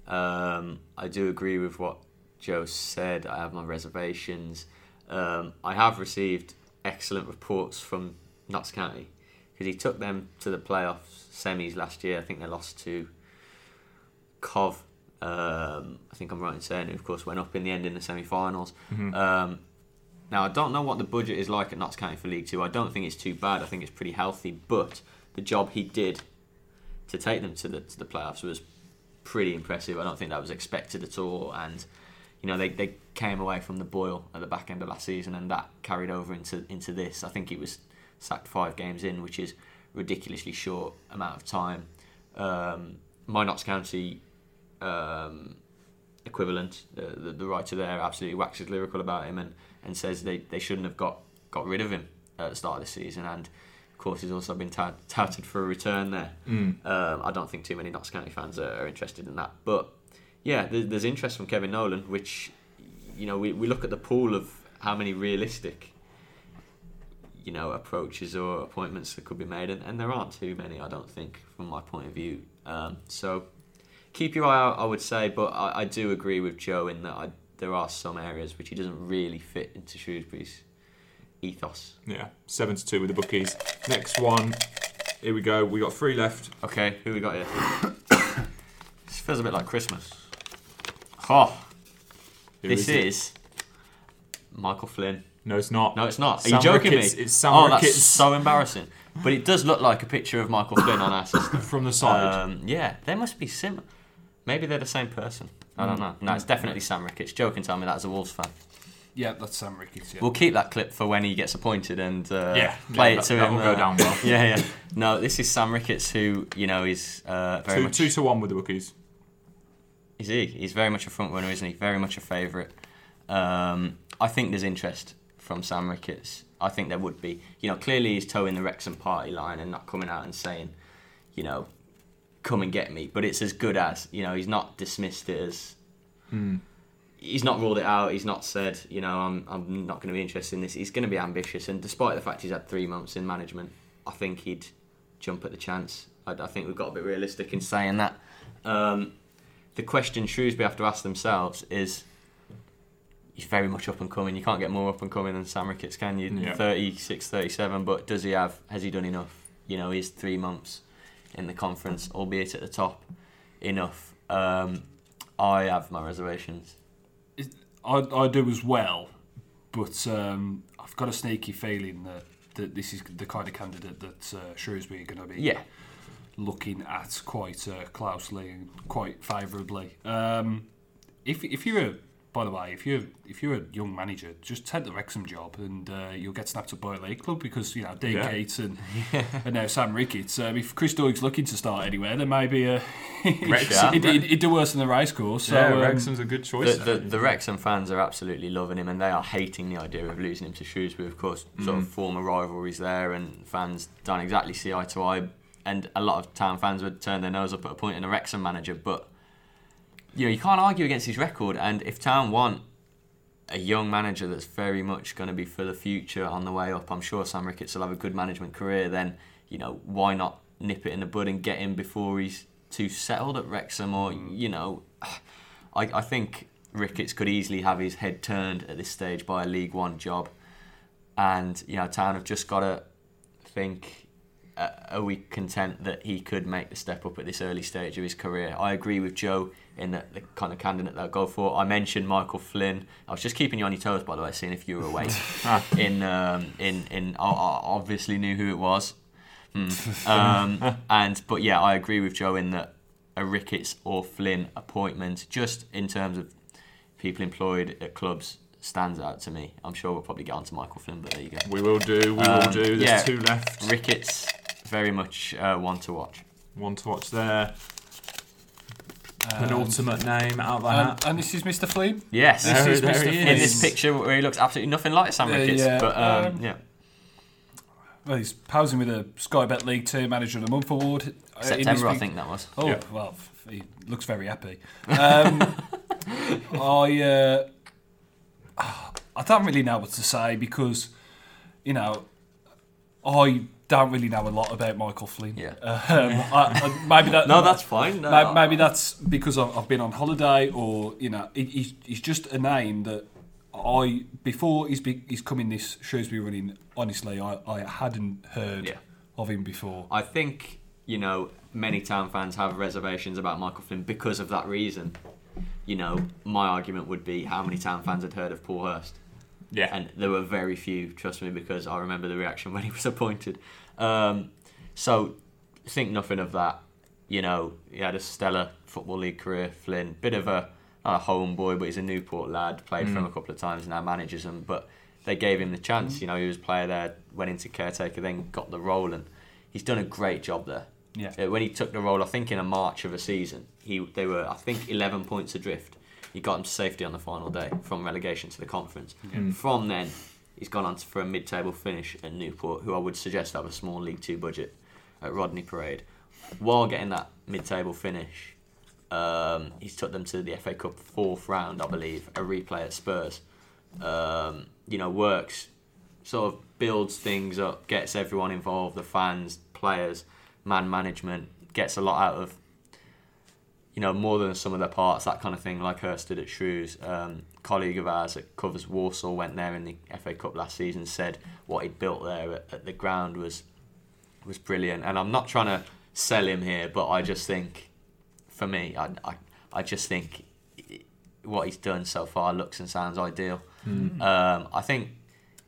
Um, I do agree with what Joe said. I have my reservations. Um, I have received excellent reports from Notts County because he took them to the playoffs semis last year. I think they lost to Cov. Um, I think I'm right in saying who, of course, went up in the end in the semi-finals. Um, now I don't know what the budget is like at Notts County for League Two. I don't think it's too bad. I think it's pretty healthy. But the job he did to take them to the to the playoffs was pretty impressive. I don't think that was expected at all. And you know they, they came away from the boil at the back end of last season, and that carried over into into this. I think he was sacked five games in, which is ridiculously short amount of time. Um, my Notts County um, equivalent, the, the, the writer there absolutely waxes lyrical about him and, and says they, they shouldn't have got, got rid of him at the start of the season. And of course, he's also been tout, touted for a return there. Mm. Um, I don't think too many Notts County fans are, are interested in that. But yeah, there's, there's interest from Kevin Nolan, which, you know, we, we look at the pool of how many realistic, you know, approaches or appointments that could be made, and, and there aren't too many, I don't think, from my point of view. Um, so keep your eye out, I would say, but I, I do agree with Joe in that I, there are some areas which he doesn't really fit into Shrewsbury's ethos. Yeah. Seven to two with the bookies. Next one. Here we go. We got three left. Okay, who we got here? <coughs> this feels a bit like Christmas. Oh, Who this is Michael Flynn. No, it's not. No, it's not. Are Sam you joking Ricketts. me? It's Sam oh, Ricketts. that's so embarrassing. But it does look like a picture of Michael Flynn on our <coughs> system. From the side. Um, yeah, they must be similar. Maybe they're the same person. I don't know. No, it's definitely Sam Ricketts. Joe can tell me that as a Wolves fan. Yeah, that's Sam Ricketts. Yeah. We'll keep that clip for when he gets appointed and uh, Yeah, play yeah, it to that- him. that will go uh, down well. <laughs> Yeah, yeah. No, this is Sam Ricketts, who you know is uh, very two, much. two to one with the bookies. Is he? He's very much a front runner, isn't he? Very much a favourite. Um, I think there's interest from Sam Ricketts. I think there would be. You know, clearly he's towing the Wrexham party line and not coming out and saying, you know, come and get me. But it's as good as. You know, he's not dismissed it as. He's not ruled it out. He's not said, you know, I'm, I'm not going to be interested in this. He's going to be ambitious. And despite the fact he's had three months in management, I think he'd jump at the chance. I, I think we've got a bit realistic in saying that. Um, the question Shrewsbury have to ask themselves is he's very much up and coming. You can't get more up and coming than Sam Ricketts, can you? Yeah. 36, 37, but does he have, has he done enough? You know, he's three months in the conference, albeit at the top, enough. Um, I have my reservations. I, I do as well, but um, I've got a sneaky feeling that, that this is the kind of candidate that uh, Shrewsbury are going to be Yeah. looking at quite uh, closely and quite favourably. Um, if if you're a by the way, if you're if you're a young manager, just take the Wrexham job and uh, you'll get snapped up by a league club because you know Dean Yeah. Keates and <laughs> and now Sam Ricketts. Um, if Chris Doig's looking to start anywhere, there may be a <laughs> he'd, he'd, he'd do worse than the race course. So, yeah, um, Wrexham's a good choice. The, the, the Wrexham fans are absolutely loving him and they are hating the idea of losing him to Shrewsbury. Of course, sort of former rivalries there, and fans don't exactly see eye to eye. And a lot of town fans would turn their nose up at a point in a Wrexham manager, but you know you can't argue against his record. And if Town want a young manager that's very much going to be for the future on the way up, I'm sure Sam Ricketts will have a good management career. Then you know why not nip it in the bud and get him before he's too settled at Wrexham, or mm. you know, I, I think Ricketts could easily have his head turned at this stage by a League One job, and you know Town have just got to think. Uh, are we content that he could make the step up at this early stage of his career? I agree with Joe in that the kind of candidate they'll go for. I mentioned Michael Flynn. I was just keeping you on your toes, by the way, seeing if you were awake. <laughs> <laughs> in um, in in I I obviously knew who it was. Hmm. <laughs> Um, and but yeah, I agree with Joe in that a Ricketts or Flynn appointment, just in terms of people employed at clubs, stands out to me. I'm sure we'll probably get on to Michael Flynn, but there you go. We will do. We Um, will do. There's yeah. two left. Ricketts, very much uh, one to watch. One to watch there. Um, Penultimate name out of the and, hat. and this is Mr. Flynn. Yes, This There- is there Mr. he Flynn. in this picture where he looks absolutely nothing like Sam Uh, Ricketts, yeah, but um, um, yeah, Well, he's posing with a Sky Bet League Two Manager of the Month award. uh, in this September I think that was. Oh Yeah. well, he looks very happy. Um, <laughs> I uh, I don't really know what to say because you know I don't really know a lot about Michael Flynn. Yeah. <laughs> Um, I, I, maybe that <laughs> No, that's fine. No, Maybe, maybe that's because I've, I've been on holiday, or you know, he, he's, he's just a name that I before he's be, he's coming this Shrewsbury running. Honestly, I, I hadn't heard Yeah. of him before. I think you know many town fans have reservations about Michael Flynn because of that reason. You know, my argument would be how many town fans had heard of Paul Hurst, yeah. and there were very few. Trust me, because I remember the reaction <laughs> when he was appointed. Um, so think nothing of that. You know, he had a stellar football league career. Flynn, bit of a a homeboy, but he's a Newport lad. Played for him a couple of times, and now manages them. But they gave him the chance. You know, he was a player there, went into caretaker, then got the role, and he's done a great job there. Yeah. Uh, when he took the role, I think in a March of a season, he they were I think eleven points adrift. He got him to safety on the final day from relegation to the conference. From then, he's gone on to, for a mid-table finish at Newport, who I would suggest have a small League Two budget at Rodney Parade. While getting that mid-table finish, um, he's took them to the FA Cup fourth round, I believe, a replay at Spurs. Um, you know, works sort of builds things up, gets everyone involved, the fans, players, man management, gets a lot out of you know more than some of their parts, that kind of thing. Like Hurst did at Shrews. Um, colleague of ours that covers Walsall went there in the FA Cup last season. Said what he'd built there at, at the ground was was brilliant. And I'm not trying to sell him here, but I just think, for me, I I, I just think what he's done so far looks and sounds ideal. Um, I think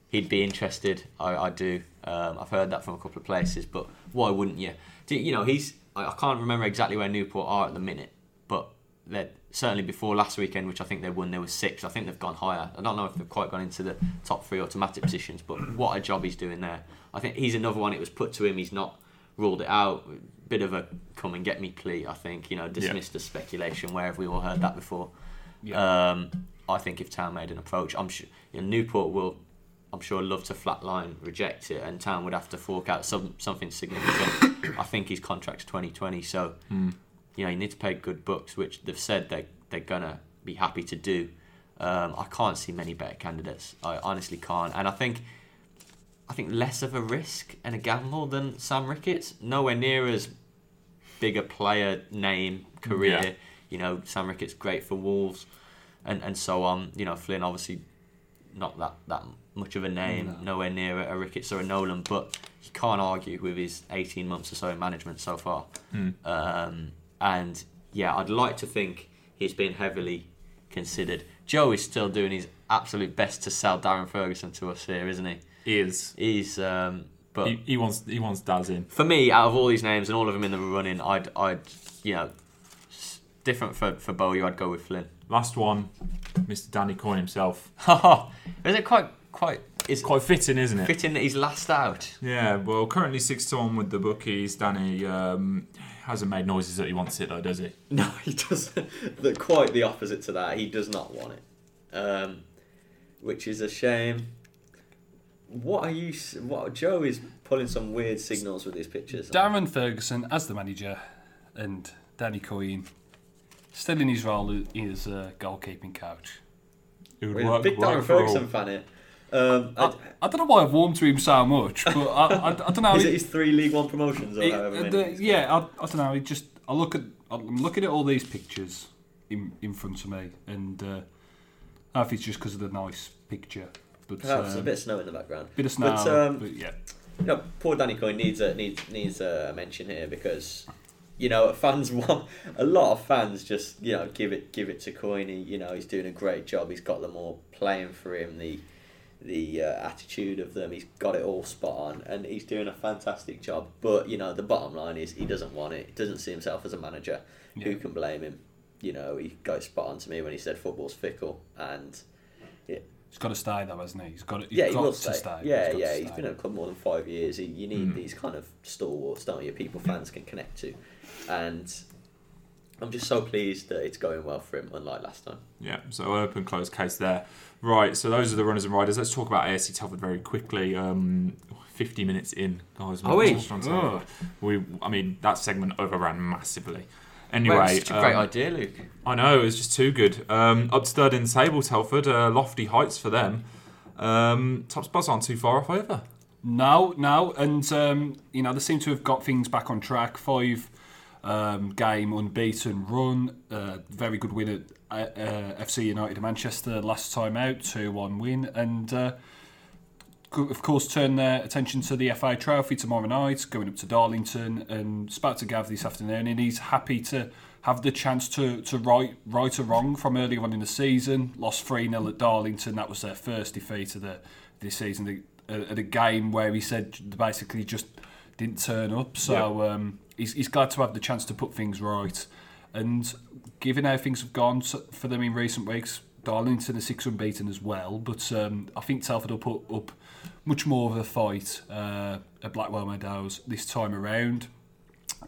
he'd be interested. I, I do. Um, I've heard that from a couple of places, but why wouldn't you? Do, you know, he's. I, I can't remember exactly where Newport are at the minute, but they're certainly before last weekend, which I think they won. There was six. I think they've gone higher. I don't know if they've quite gone into the top three automatic positions, but what a job he's doing there. I think he's another one. It was put to him. He's not ruled it out. Bit of a come and get me plea. I think you know dismissed as speculation. Where have we all heard that before? Um, I think if Town made an approach, I'm sure you know, Newport will, I'm sure, love to flatline reject it, and Town would have to fork out some something significant. <coughs> I think his contract's 2020, so you know you need to pay good bucks, which they've said they they're gonna be happy to do. Um, I can't see many better candidates. I honestly can't, and I think. I think less of a risk and a gamble than Sam Ricketts. Nowhere near as big a player name career. Yeah. You know, Sam Ricketts great for Wolves, and and so on. You know, Flynn obviously not that that much of a name, nowhere near a, a Ricketts or a Nolan, but you can't argue with his 18 months or so in management so far. Um, and yeah, I'd like to think he's been heavily considered. Joe is still doing his absolute best to sell Darren Ferguson to us here, isn't he? is. He's um, but He, he wants he wants Daz in. for me, out of all these names and all of them in the running, I'd, I'd, you know, different for for Bowyer. I'd go with Flynn. Last one, Mr. Danny Coyne himself. <laughs> is it quite quite? Is Quite fitting, isn't it? fitting that he's last out? Yeah, well, currently six to one with the bookies. Danny um, hasn't made noises that he wants it though, does he? <laughs> No, he doesn't. The, quite the opposite to that. He does not want it, um, which is a shame. What are you? What Joe is pulling some weird signals with these pictures. Darren Ferguson as the manager, and Danny Coyne still in his role as a goalkeeping coach. It would We're a work, big work Darren. Ferguson fan here. Um, I, I don't know why I've warmed to him so much, but I, I, I don't know. <laughs> is it his three League One promotions or It- however the- he's yeah, I, I don't know. It just I look at I'm looking at all these pictures, in in front of me, and uh, I don't know if it's just because of the nice picture, but Perhaps a um, bit of snow in the background. bit of snow, But, but, um, yeah, You know, poor Danny Coyne needs a needs needs a mention here because you know fans <laughs> want a lot of fans just you know give it give it to Coyne. You know he's doing a great job. He's got them all playing for him. The the uh, attitude of them. He's got it all spot on, and he's doing a fantastic job. But you know the bottom line is he doesn't want it. He doesn't see himself as a manager. Who can blame him? You know he got it spot on to me when he said football's fickle and. he's got to stay though, hasn't he? He's got to, he's Yeah, he got will to stay. stay. Yeah, He's yeah. He's been at the club more than five years. You need Mm. these kind of stalwarts, don't you? People fans can connect to, and I'm just so pleased that it's going well for him, unlike last time. Yeah, so open close case there. Right, so those are the runners and riders. Let's talk about AFC Telford very quickly. Um, 50 minutes in, guys. Are we? Just on Telford. We, I mean, that segment overran massively. Anyway, Well, it's such a great um, idea, Luke. I know it was just too good. Um, up to third in the table, Telford. Uh, lofty heights for them. Um, top spots aren't too far off either. No, no, and um, you know they seem to have got things back on track. Five um, game unbeaten run, uh, very good win at uh, FC United of Manchester last time out, two one win, and uh, of course turn their attention to the FA Trophy tomorrow night, going up to Darlington, and spoke to Gav this afternoon, and he's happy to have the chance to, to right right or wrong from earlier on in the season. Lost 3 0 at Darlington, that was their first defeat of the this season. At a game where he said basically just didn't turn up. So um, he's, he's glad to have the chance to put things right. And given how things have gone for them in recent weeks, Darlington are six unbeaten as well. But um, I think Telford will put up much more of a fight uh, at Blackwell Meadows this time around.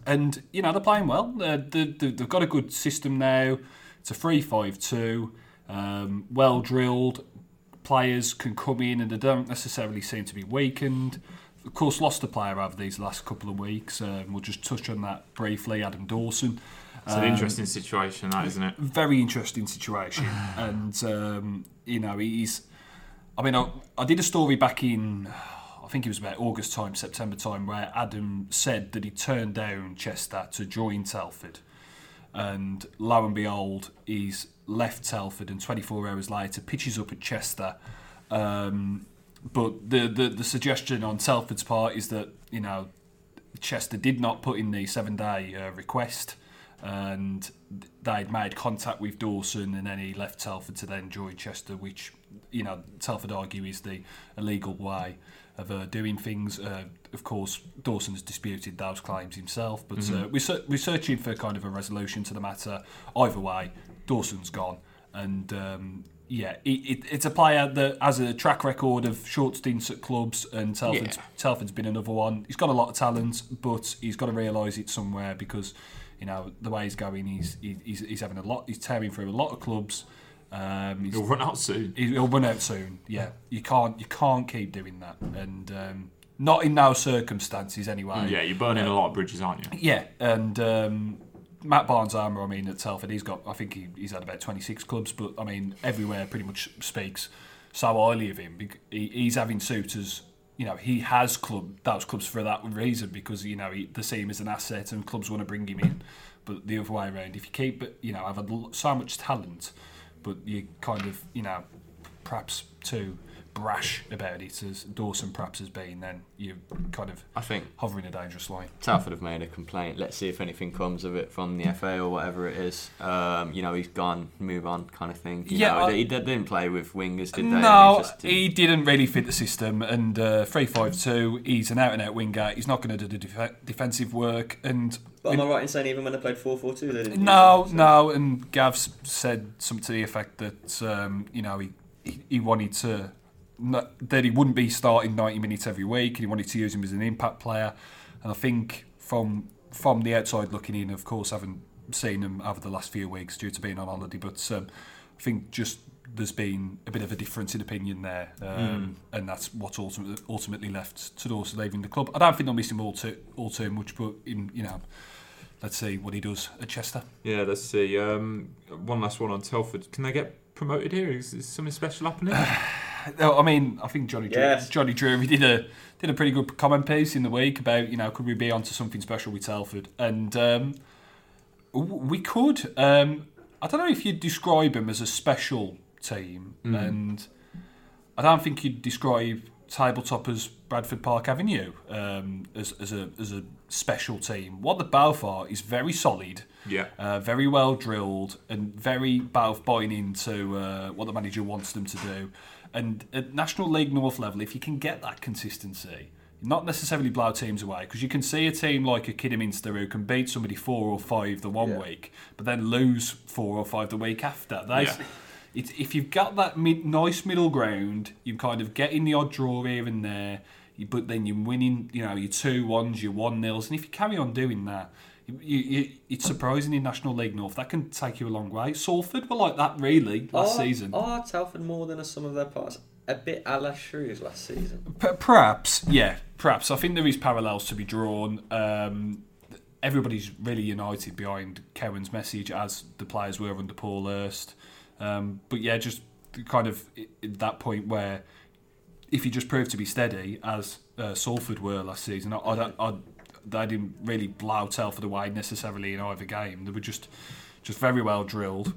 And, you know, they're playing well. Uh, they, they, they've got a good system now. It's a 3 5 2, um, well drilled. Players can come in and they don't necessarily seem to be weakened. Of course, lost a player over these last couple of weeks. Um, we'll just touch on that briefly. Adam Dawson. It's an Um, interesting situation, that isn't it? very interesting situation. <sighs> and um, you know, he's. I mean, I, I did a story back in, I think it was about August time, September time, where Adam said that he turned down Chester to join Telford, and lo and behold, he's left Telford, and 24 hours later pitches up at Chester. Um, but the, the the suggestion on Telford's part is that you know Chester did not put in the seven day uh, request and they'd made contact with Dawson and then he left Telford to then join Chester, which, you know, Telford argue is the illegal way of uh, doing things. Uh, of course, Dawson has disputed those claims himself, but uh, we're, we're searching for kind of a resolution to the matter. Either way, Dawson's gone. And um, yeah, it, it, it's a player that has a track record of short stints at clubs, and Telford's, Yeah. Telford's been another one. He's got a lot of talent, but he's got to realise it somewhere because, you know, the way he's going, he's he- he's, he's having a lot. He's tearing through a lot of clubs. Um, He'll run out soon. he'll run out soon. Yeah, you can't you can't keep doing that, and um, not in now circumstances anyway. Yeah, you're burning a lot of bridges, aren't you? Yeah, and um, Matt Barnes Homer, I mean, at Telford, he's got, I think he, he's had about 26 clubs, but I mean, everywhere pretty much speaks so highly of him. He, he's having suitors, you know, he has club those clubs for that reason because, you know, he, they see him as an asset and clubs want to bring him in. But the other way around, if you keep, you know, have so much talent, but you kind of, you know, perhaps too brash about it as Dawson perhaps has been, then you're kind of I think hovering a dangerous line. Telford have made a complaint. Let's see if anything comes of it from the FA or whatever it is. Um, you know, he's gone, move on, kind of thing. You Yeah, know, I- they, they didn't play with wingers, did they? No, He just didn't- he didn't really fit the system. And uh, three five two, he's an out and out winger. He's not going to do the def- defensive work. And But am I right in saying even when they played 4 4 2, they didn't no, that, so- no. And Gav's said something to the effect that um, you know he, he he wanted to not, that he wouldn't be starting ninety minutes every week, and he wanted to use him as an impact player. And I think from from the outside looking in, of course, I haven't seen him over the last few weeks due to being on holiday, but um, I think just there's been a bit of a difference in opinion there, um, and that's what ultimately, ultimately left Dawson leaving the club. I don't think they'll miss him all too all too much, but in you know, let's see what he does at Chester. Yeah, let's see. Um, one last one on Telford. Can they get promoted here? Is, is something special happening? <sighs> <sighs> No, I mean, I think Johnny Drew- Yes. Johnny Drury did a did a pretty good comment piece in the week about you know could we be onto something special with Telford, and um, we could. Um, I don't know if you'd describe them as a special team, Mm. and I don't think you'd describe tabletop as Bradford Park Avenue um, as, as a as a special team. What the Balf are is very solid, Yeah. uh, very well drilled, and very both buying into uh, what the manager wants them to do. And at National League North level, if you can get that consistency, not necessarily blow teams away, because you can see a team like a Kidderminster who can beat somebody four or five the one Yeah. week, but then lose four or five the week after. They, Yeah. it's, if you've got that mid, nice middle ground, you kind of get in the odd draw here and there, you, but then you're winning, you know, your two ones, your one nils, and if you carry on doing that, you, you, it's surprising in National League North that can take you a long way. Salford were like that really last are, season. Are Telford more than a sum of their parts? A bit a la Shrews last season. P- perhaps, yeah, perhaps. I think there is parallels to be drawn. Um, everybody's really united behind Cowan's message, as the players were under Paul Hurst. Um, but yeah, just kind of at that point where if you just prove to be steady, as uh, Salford were last season, I, I don't, I, they didn't really blow Telford away necessarily in either game. They were just just very well drilled.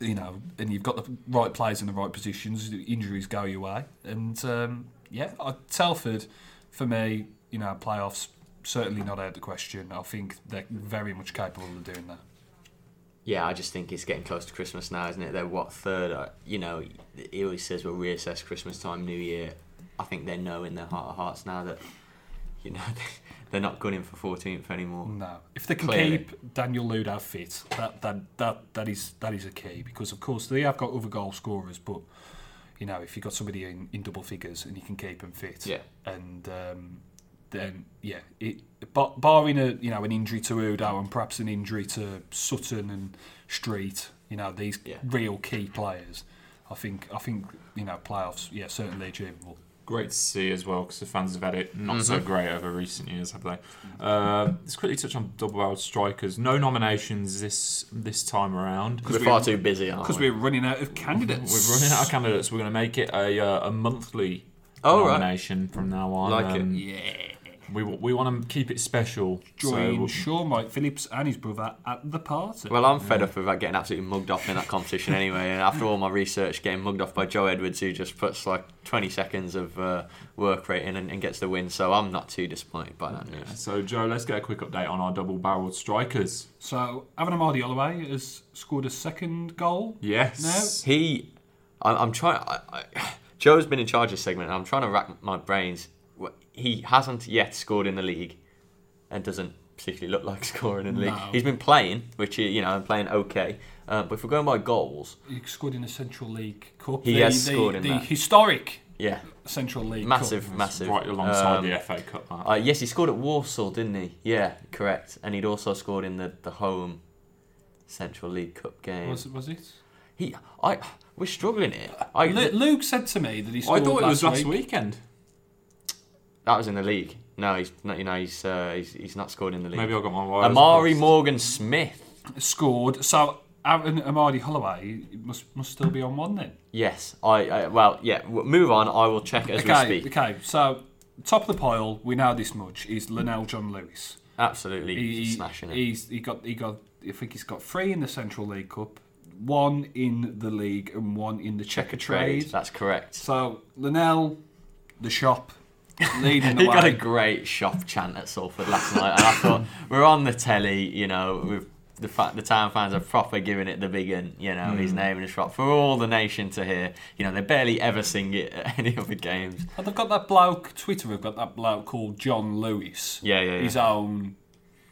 You know, and you've got the right players in the right positions. the Injuries go your way, and um, yeah, I, Telford, for me, you know, playoffs certainly not out of the question. I think they're very much capable of doing that. Yeah, I just think it's getting close to Christmas now, isn't it? They're what third? You know, he always says we'll reassess Christmas time, New Year. I think they know in their heart of hearts now that you know <laughs> they're not gunning for 14th anymore. No, if they can Clearly. keep Daniel Udoh fit, that, that that that is that is a key because of course they have got other goal scorers, but you know if you've got somebody in, in double figures and you can keep them fit, Yeah. and um, then yeah, it bar- barring a you know an injury to Udoh and perhaps an injury to Sutton and Street, you know these Yeah. real key players, I think I think you know playoffs, yeah, certainly achievable. Great to see as well because the fans have had it not so Mhm. great over recent years, have they? Uh, let's quickly touch on double-barreled strikers. No nominations this this time around. Because we're far too busy, aren't Because we? we're running out of candidates. We're running out of candidates. We're going to make it a uh, a monthly Oh, right. nomination from now on. Like it. Um, Yeah. We we want to keep it special. so Join we'll- Sean Mike Phillips and his brother at the party. Well, I'm fed up of that getting absolutely mugged off in that competition anyway. And after all my research, getting mugged off by Joe Edwards, who just puts like 20 seconds of uh, work rate in and, and gets the win. So I'm not too disappointed by that news. So Joe, let's get a quick update on our double-barreled strikers. so, Aaron Amadi Holloway has scored a second goal. Yes. He, I'm, I'm trying. I, I, <sighs> Joe's been in charge of this segment, and I'm trying to rack my brains. Wh- He hasn't yet scored in the league, and doesn't particularly look like <laughs> scoring in the league. No. He's been playing, which you know, I'm playing okay. Uh, but if we're going by goals, He scored in the Central League Cup. He the, has the, scored in the that. historic yeah, Central League massive, Cup. massive. Massive right alongside Um, the FA Cup. Uh, yes, he scored at Walsall, didn't he? Yeah, correct. And he'd also scored in the, the home Central League Cup game. Was, was it? He, I, we're struggling here. I, Luke said to me that he scored. I thought it was last last week. weekend. That was in the league. No, he's not. You know, he's uh, he's, he's not scored in the league. Maybe I got my wires. Amari crossed. Morgan Smith. Scored. So, Amadi Holloway must must still be on one then. Yes, I, I well, yeah. Move on. I will check as okay, we speak. okay. So, top of the pile, we know this much, is Lenell John Lewis. Absolutely He, smashing it. He's he got he got I think he's got three in the Central League Cup, one in the league and one in the Checkatrade. That's correct. So Lenell, the shop, leading <laughs> the He got a great shop chant at Salford last night, and I thought <laughs> we're on the telly. You know, with the fa- the town fans are proper giving it the big and You know, Hmm. his name in the shop for all the nation to hear. You know, they barely ever sing it at <laughs> any other games. And they've got that bloke. Twitter They've got that bloke called John Lewis. Yeah, yeah, yeah. His own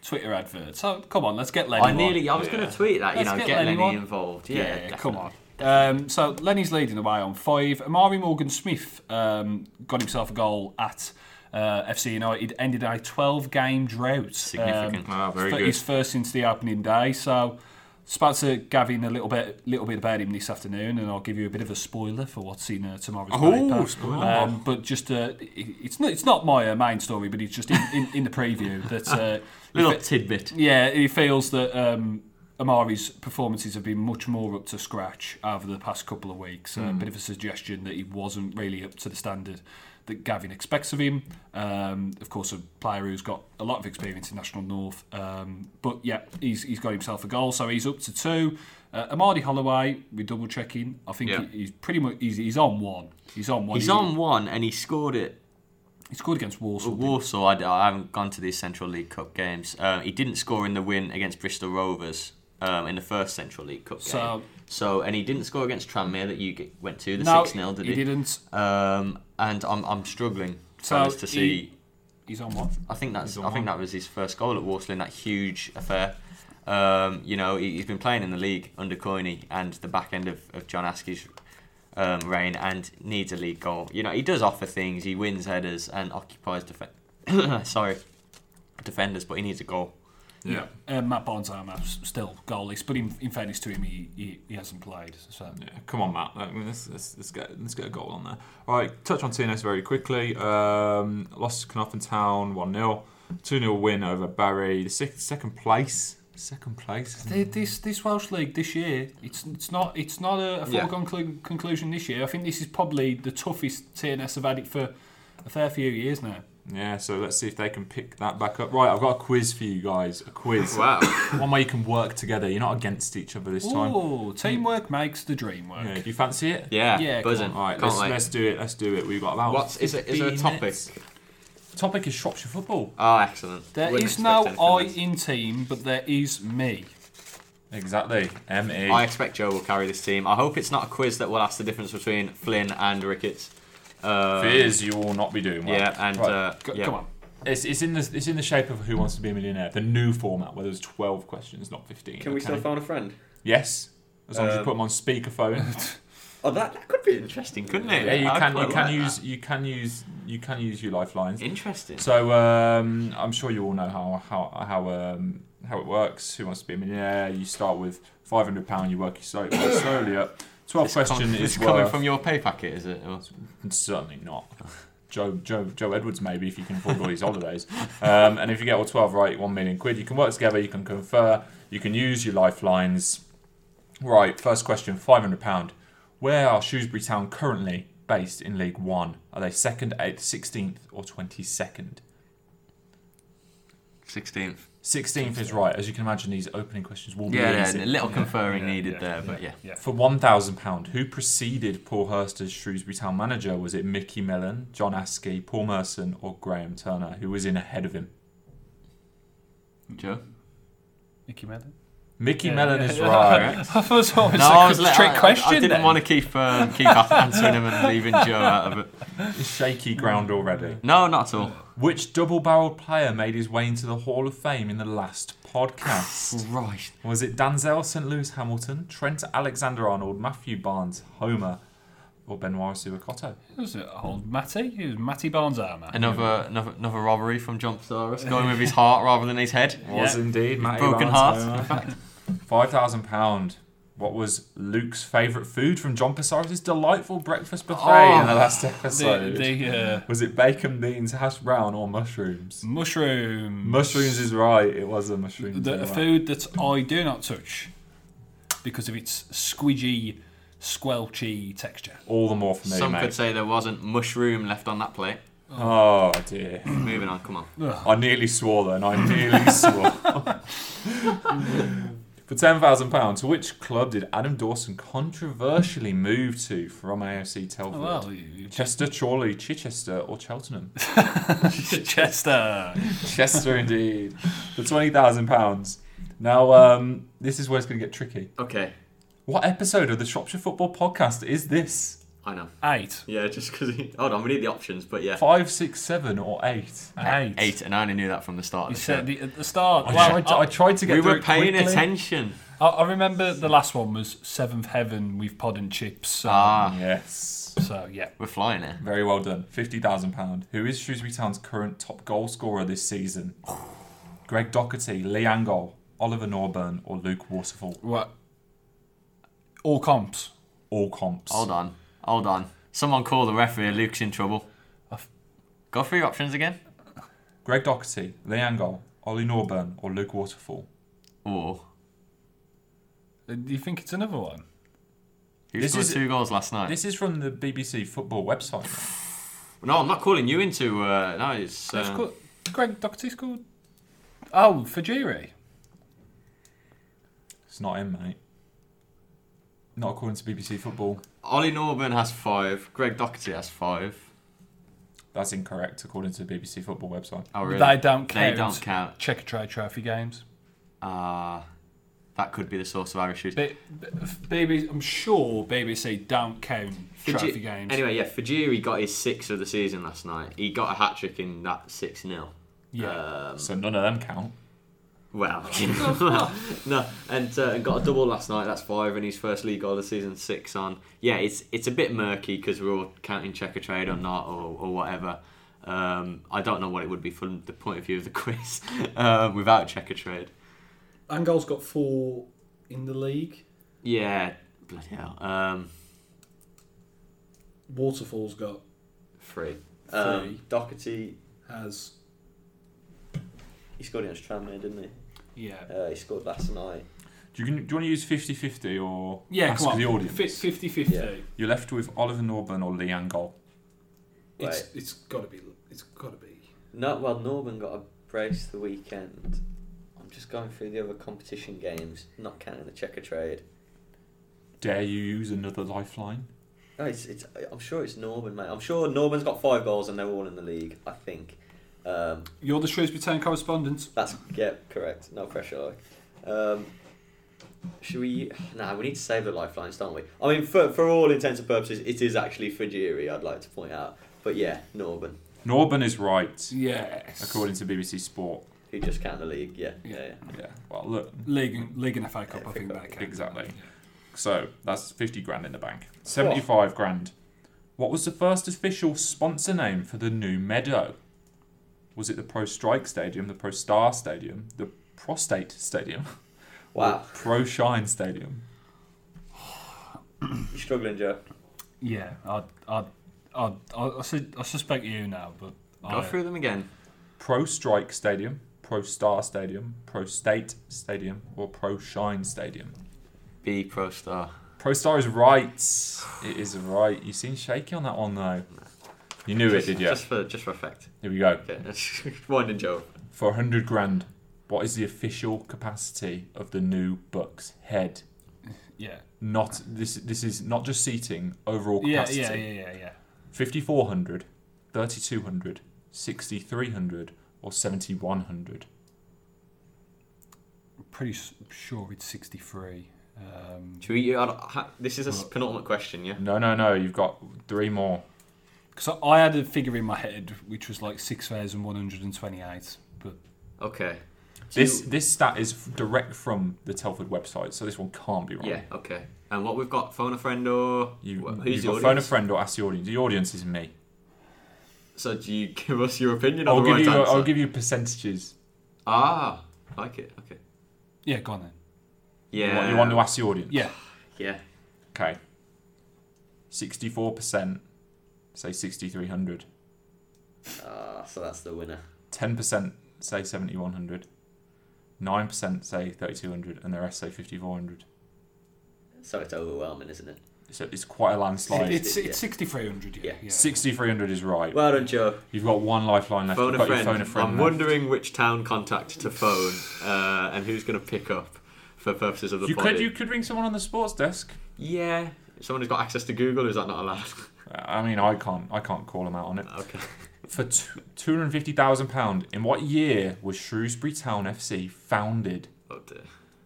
Twitter advert. So come on, let's get Lenny. I on. nearly, I was going to tweet that. You Let's know, get get, Lenny Lenny involved. Yeah, Yeah, come on. Um, so Lenny's leading the way on five. Amari Morgan Smith um, got himself a goal at uh, FC United. Ended a 12 game drought. Significant. Um, very good. His first since the opening day. So. Spoke to Gavin a little bit, little bit about him this afternoon, and I'll give you a bit of a spoiler for what's in uh, tomorrow's Oh, paper. spoiler. Um, but just, uh, it- it's not, it's not my uh, main story, but it's just in, in, in the preview that <laughs> uh, Little tidbit. yeah, he feels that um, Amari's performances have been much more up to scratch over the past couple of weeks. Hmm. A bit of a suggestion that he wasn't really up to the standard that Gavin expects of him. Um, of course, a player who's got a lot of experience in National North. Um, but yeah, he's, he's got himself a goal, so he's up to two. Uh, Amadi Holloway, we're double checking. I think Yeah. he, he's pretty much he's, he's on one. He's on one. He's He- on one and he scored it He scored against Walsall. Walsall, I, I haven't gone to these Central League Cup games. Uh, he didn't score in the win against Bristol Rovers um, in the first Central League Cup So- game. So, and he didn't score against Tranmere that you went to the no, six 0 did he he? didn't. Um, and I'm, I'm struggling So to he- see. He's on one. I think that's I think one. that was his first goal at Walsall in that huge affair. Um, you know, he, he's been playing in the league under Coiney and the back end of, of John Askey's um, reign and needs a league goal. You know, he does offer things. He wins headers and occupies def- <coughs> sorry defenders, but he needs a goal. Yeah. Uh, Matt Bonzama still goalless, but in, in fairness to him, he, he, he hasn't played. So Yeah, come on, Matt. I mean, let's, let's, let's get let's get a goal on there. All right, touch on TNS very quickly. Um, lost to Caernarfon Town one 0 two 0 win over Barry. The sec- second place, second place. Th- This this Welsh league this year, it's it's not it's not a, a Yeah. foregone clu- conclusion this year. I think this is probably the toughest TNS have had it for a fair few years now. Yeah, so let's see if they can pick that back up. Right, I've got a quiz for you guys. A quiz. <laughs> Wow. One way you can work together. You're not against each other this time. Oh, teamwork makes the dream work. Yeah, do you fancy it? Yeah, Yeah, come buzzing. All right, Can't let's, wait. let's do it. Let's do it. We've got about. What's is it? Is there a topic? minutes. Topic is Shropshire football. Oh, excellent. There Wouldn't is no I anything in team, but there is me. Exactly. M E. I expect Joe will carry this team. I hope it's not a quiz that will ask the difference between Flynn and Ricketts. Uh, Fears you will not be doing well. Yeah, and Right. uh, Go, yeah. Come on. It's, it's in the it's in the shape of Who Wants to Be a Millionaire, the new format where there's twelve questions, not fifteen. Can we okay? still phone a friend? Yes, as long as you Um, put them on speakerphone. <laughs> Oh, that, that could be interesting, couldn't it? yeah, you I can you can like use you can use you can use your lifelines. Interesting. So um, I'm sure you all know how how how um, how it works. Who Wants to Be a Millionaire? You start with five hundred pound. You work your slowly, <coughs> slowly up. Twelve It's question com- is coming worth- from your pay packet, is it? Or- Certainly not. Joe, Joe, Joe Edwards, maybe if you can afford all these holidays. <laughs> Um, and if you get all twelve right, one million quid. You can work together. You can confer. You can use your lifelines. Right. First question: five hundred pound. Where are Shrewsbury Town currently based in League One? Are they second, eighth, sixteenth, or twenty-second? 16th. Sixteenth is right. As you can imagine, these opening questions will be Yeah, easy. yeah, a little conferring Yeah, needed yeah, there, but yeah. Yeah. For one thousand pound, who preceded Paul Hurst as Shrewsbury Town manager? Was it Mickey Mellon, John Askey, Paul Merson, or Graham Turner? Who was in ahead of him? Joe? Mickey Mellon. Mickey Yeah, Mellon yeah, is <laughs> yeah. right. I thought it was always No, like was let- trick I- I- question. I, didn't then. want to keep um, keep answering him and leaving Joe <laughs> out of it. Shaky ground already. No, not at all. Which double-barreled player made his way into the Hall of Fame in the last podcast? <laughs> Right. Was it Danzel St. Louis Hamilton, Trent Alexander-Arnold, Matthew Barnes, Homer, or Benoit Suakoto? It was uh, old Matty. It was Matty Barnes armour. Another, another another robbery from John Psaris, going with his heart rather than his head. Was Yeah. indeed Matty Broken Barnes, heart, in fact. Five thousand pound. What was Luke's favourite food from John Passaris' delightful breakfast buffet Oh, in the last episode? the uh, Was it bacon, beans, hash brown, or mushrooms? mushroom. Mushrooms is right. It was a mushroom. The, a food that I do not touch because of its squidgy, squelchy texture. All the more for me, Some mate. could say there wasn't mushroom left on that plate. Oh dear. <clears throat> Moving on, come on. I nearly swore then. I nearly <laughs> swore. <laughs> For ten thousand pounds, to which club did Adam Dawson controversially move to from AFC Telford? Oh, well, you- you- Chester, Chorley, Chichester, or Cheltenham? <laughs> Chester. Chester, indeed. For twenty thousand pounds. Now, um, this is where it's going to get tricky. Okay, What episode of the Shropshire Football Podcast is this? I know. Eight. Yeah, just because. Hold on, we need the options, but yeah. Five, six, seven, or eight? Eight. Eight, and I only knew that from the start You of the show. said the, at the start. I, well, tried to, I tried to get we were it paying quickly. attention. I, I remember the last one was Seventh Heaven with Pod and Chips. So, Ah, Yes. so yeah. we're flying it. Very well done. Fifty thousand pound. Who is Shrewsbury Town's current top goal scorer this season? <sighs> Greg Docherty, Lee Angol, Oliver Norburn, or Luke Waterfall? What? All comps. All comps. Hold on, hold on. Someone call the referee. Luke's in trouble. Go through your options again. Greg Docherty, Lee Angol, Ollie Norburn, or Luke Waterfall? Or Uh, Do you think it's another one? who This scored is- two goals last night? This is from the BBC football website. <sighs> No, I'm not calling you into. Uh, no, it's. It's Uh, called, Greg Docherty's called. Oh, Fejiri. It's not him, mate. Not according to BBC Football. Ollie Norburn has five. Greg Docherty has five. That's incorrect according to the BBC Football website. Oh, really? They don't count. They count. don't count. Checkatrade Trophy games. Uh, that could be the source of our issues. B- B- BBC, I'm sure BBC don't count Faji- trophy games. Anyway, yeah, Fejiri got his sixth of the season last night. He got a hat trick in that 6 0. yeah. Um, So none of them count. Well, <laughs> well, no, and, uh, and got a double last night. That's five, in his first league goal of the season, six on. Yeah, it's it's a bit murky because we're all counting Checkatrade or not or, or whatever. Um, I don't know what it would be from the point of view of the <laughs> quiz um, without Checkatrade. Angol's got four in the league. Yeah, bloody hell. Um, Waterfall's got Three. Three. Um, Docherty, has he scored against Tranmere, didn't he? Yeah. Uh, he scored last night. Do you, do you want to use 50-50 or Yeah, ask come on. the audience? 50-50. Yeah. You're left with Oliver Norburn or Lee Angol. It's it's got to be it's got to be. No, well, Norburn got a brace the weekend. I'm just going through the other competition games, not counting the Checkatrade. Dare you use another lifeline? No, it's, it's, I'm sure it's Norman, mate. I'm sure Norman's got five goals and they're all in the league, I think. Um, You're the Shrewsbury Town correspondent. that's, yeah, correct. No pressure, like. Um, should we? Nah, we need to save the lifelines, don't we? I mean, for, for all intents and purposes, it is actually Fejiri, I'd like to point out. But yeah, Norman, Norburn is right, Yes. according to BBC Sport. who just count the league, yeah. Yeah, Yeah. yeah. Yeah, well, look, League and, League and FA Cup, Yeah, I think FA that Cup, counts. exactly. So that's 50 grand in the bank. 75 grand. What was the first official sponsor name for the new meadow? Was it the Pro Strike Stadium, the Pro Star Stadium, the Prostate Stadium, <laughs> or Wow. Pro Shine Stadium? You're struggling, Joe? Yeah, I I I I, I, I suspect you now, but Go I, through them again. Pro Strike Stadium, Pro Star Stadium, Pro State Stadium, or Pro Shine Stadium? B Pro Star. Pro Star is right. It is right. You seem shaky on that one though. You knew just, it, did you? Just for, just for effect. Here we go. Okay, <laughs> winding Joe. For 100 grand, what is the official capacity of the new Bucks head? yeah. Not this. This is not just seating. Overall capacity. yeah, yeah, yeah, yeah. 5400, 3200, 6300, or 7100. I'm pretty sure it's 63. Um, Should we, I this is a penultimate question, yeah? No, no, no. You've got three more. Because I had a figure in my head which was like 6,128. But Okay. This this stat is direct from the Telford website, so this one can't be wrong. Yeah, okay. And what we've got, phone a friend or You, wh- you've the got phone a friend or ask the audience. The audience is me. So do you <laughs> give us your opinion I'll or the give right you. answer? I'll give you percentages. Ah, like it. Okay. yeah, go on then. You Yeah. want, you want to ask the audience? Yeah. Yeah. Okay. Sixty-four percent say sixty-three hundred. Ah, so that's the winner. Ten percent say seventy-one hundred. Nine percent say thirty-two hundred, and the rest say fifty-four hundred. So it's overwhelming, isn't it? So it's quite a landslide. It's, yeah. it's 6,300, yeah. Yeah. yeah. Sixty-three hundred is right. Well done, Joe. You've got one lifeline left. Phone You've a friend. phone a friend. I'm left. wondering which town contact to phone uh, and who's going to pick up for purposes of the You body. could you could ring someone on the sports desk. Yeah. Someone who's got access to Google, is that not allowed? <laughs> I mean, I can't I can't call them out on it. okay. <laughs> For two hundred fifty thousand pound, in what year was Shrewsbury Town FC founded? Oh dear.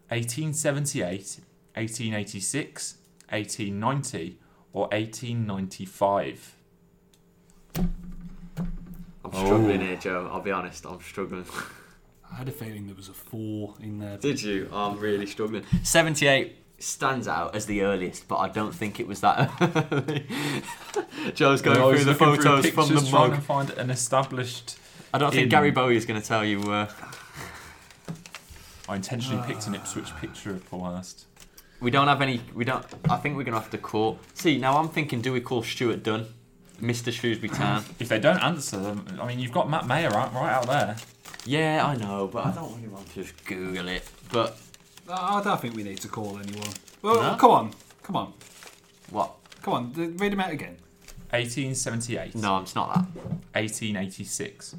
1878, 1886, 1890, or 1895? I'm struggling Oh. here, Joe. I'll be honest. I'm struggling. <laughs> I had a feeling there was a 4 in there. Did you? I'm really struggling. 78 stands out as the earliest, but I don't think it was that early. <laughs> Joe's going was through the looking through photos from the pictures trying mug. to find an established. I don't think in- Gary Bowie is going to tell you. Uh, I intentionally picked an <sighs> Ipswich picture of Paul Hurst. we don't have any. We don't. I think we're going to have to call. See, now I'm thinking, do we call Stuart Dunn, Mr. Shrewsbury Town? <laughs> If they don't answer them, I mean, you've got Matt Mayer out right out there. yeah, I know, but I don't really want to just Google it. But I don't think we need to call anyone. Well, No? come on. Come on. what? Come on. th- Read them out again. 1878, No, it's not that. 1886,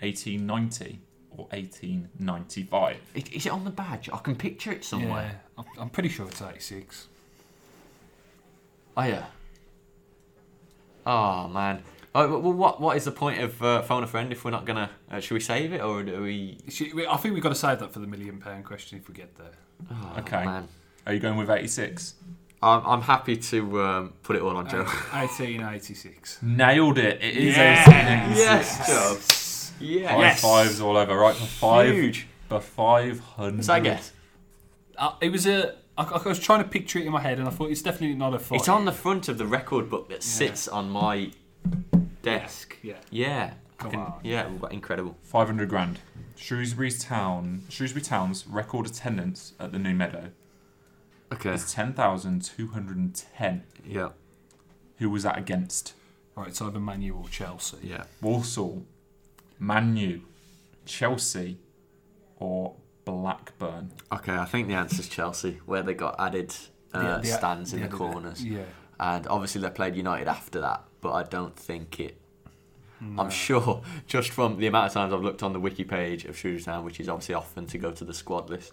1890, or 1895. Is, is it on the badge? I can picture it somewhere. Yeah, I'm- I'm pretty sure it's 86. Oh yeah. Oh man. Oh, well, what what is the point of uh, phone a friend if we're not gonna? Uh, should we save it or do we? Should we- I think we've got to save that for the million pound question if we get there. Oh, Okay. Man. Are you going with 86? I'm, I'm happy to um, put it all on Joe. 1886. <laughs> Nailed it. It is Yeah. 1886. Joe. Yes. Five Yes. fives all over. Right for five. Huge. For 500. What's that guess? Uh, it was a. I, I was trying to picture it in my head, and I thought it's definitely not a five. It's on the front of the record book that sits on my desk. Yeah. Yeah. I Come can- on. Yeah, incredible. 500 grand. Shrewsbury's town, Shrewsbury Town's record attendance at the New Meadow Okay. is 10,210. Yeah. Who was that against? Right, it's either Manu or Chelsea. Yeah. Walsall, Manu, Chelsea, or Blackburn? Okay, I think the answer's Chelsea, where they got added uh, The- the- stands in the the other- corners. Yeah. and obviously they played United after that, but I don't think it. No. I'm sure, <laughs> just from the amount of times I've looked on the wiki page of Shrewsbury Town, which is obviously often to go to the squad list,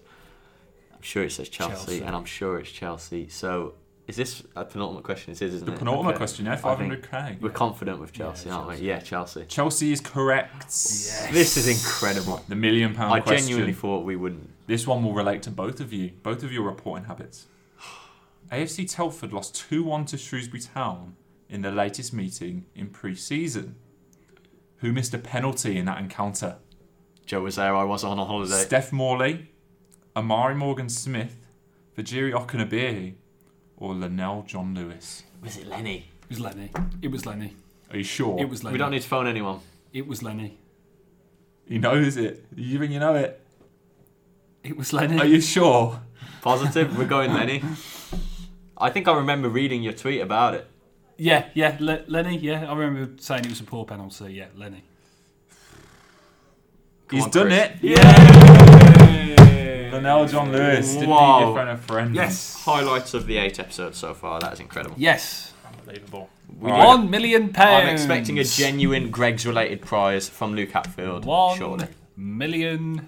I'm sure it says Chelsea, Chelsea. and I'm sure it's Chelsea. So, is this a penultimate question? It is, isn't The it? penultimate Okay. question, yeah, 500k. We're confident with Yeah, Chelsea, aren't Chelsea. we? Yeah, Chelsea. Chelsea is correct. Yes. This is incredible. The million pound I question. genuinely thought we wouldn't. This one will relate to both of you, both of your reporting habits. <sighs> AFC Telford lost 2 1 to Shrewsbury Town in the latest meeting in pre season. Who missed a penalty in that encounter? Joe was there. I was on a holiday. Steph Morley, Amari Morgan Smith, Fejiri Okenabirhie, or Lenell John Lewis? was it Lenny? It was Lenny. It was Lenny. Are you sure? It was Lenny. We don't need to phone anyone. It was Lenny. He knows it. You think you know it? It was Lenny. Are you sure? Positive. We're going Lenny. I think I remember reading your tweet about it. Yeah, yeah, Le- Lenny. Yeah, I remember saying it was a poor penalty. Yeah, Lenny. Come He's on, done Chris. it. Yeah. Lenell John Lewis. Didn't Wow. need your friend a friend. Yes. Highlights of the eight episodes so far. That is incredible. Yes. Unbelievable. We Right. One million pounds. I'm expecting a genuine Greggs related prize from Luke Hatfield. One Surely. million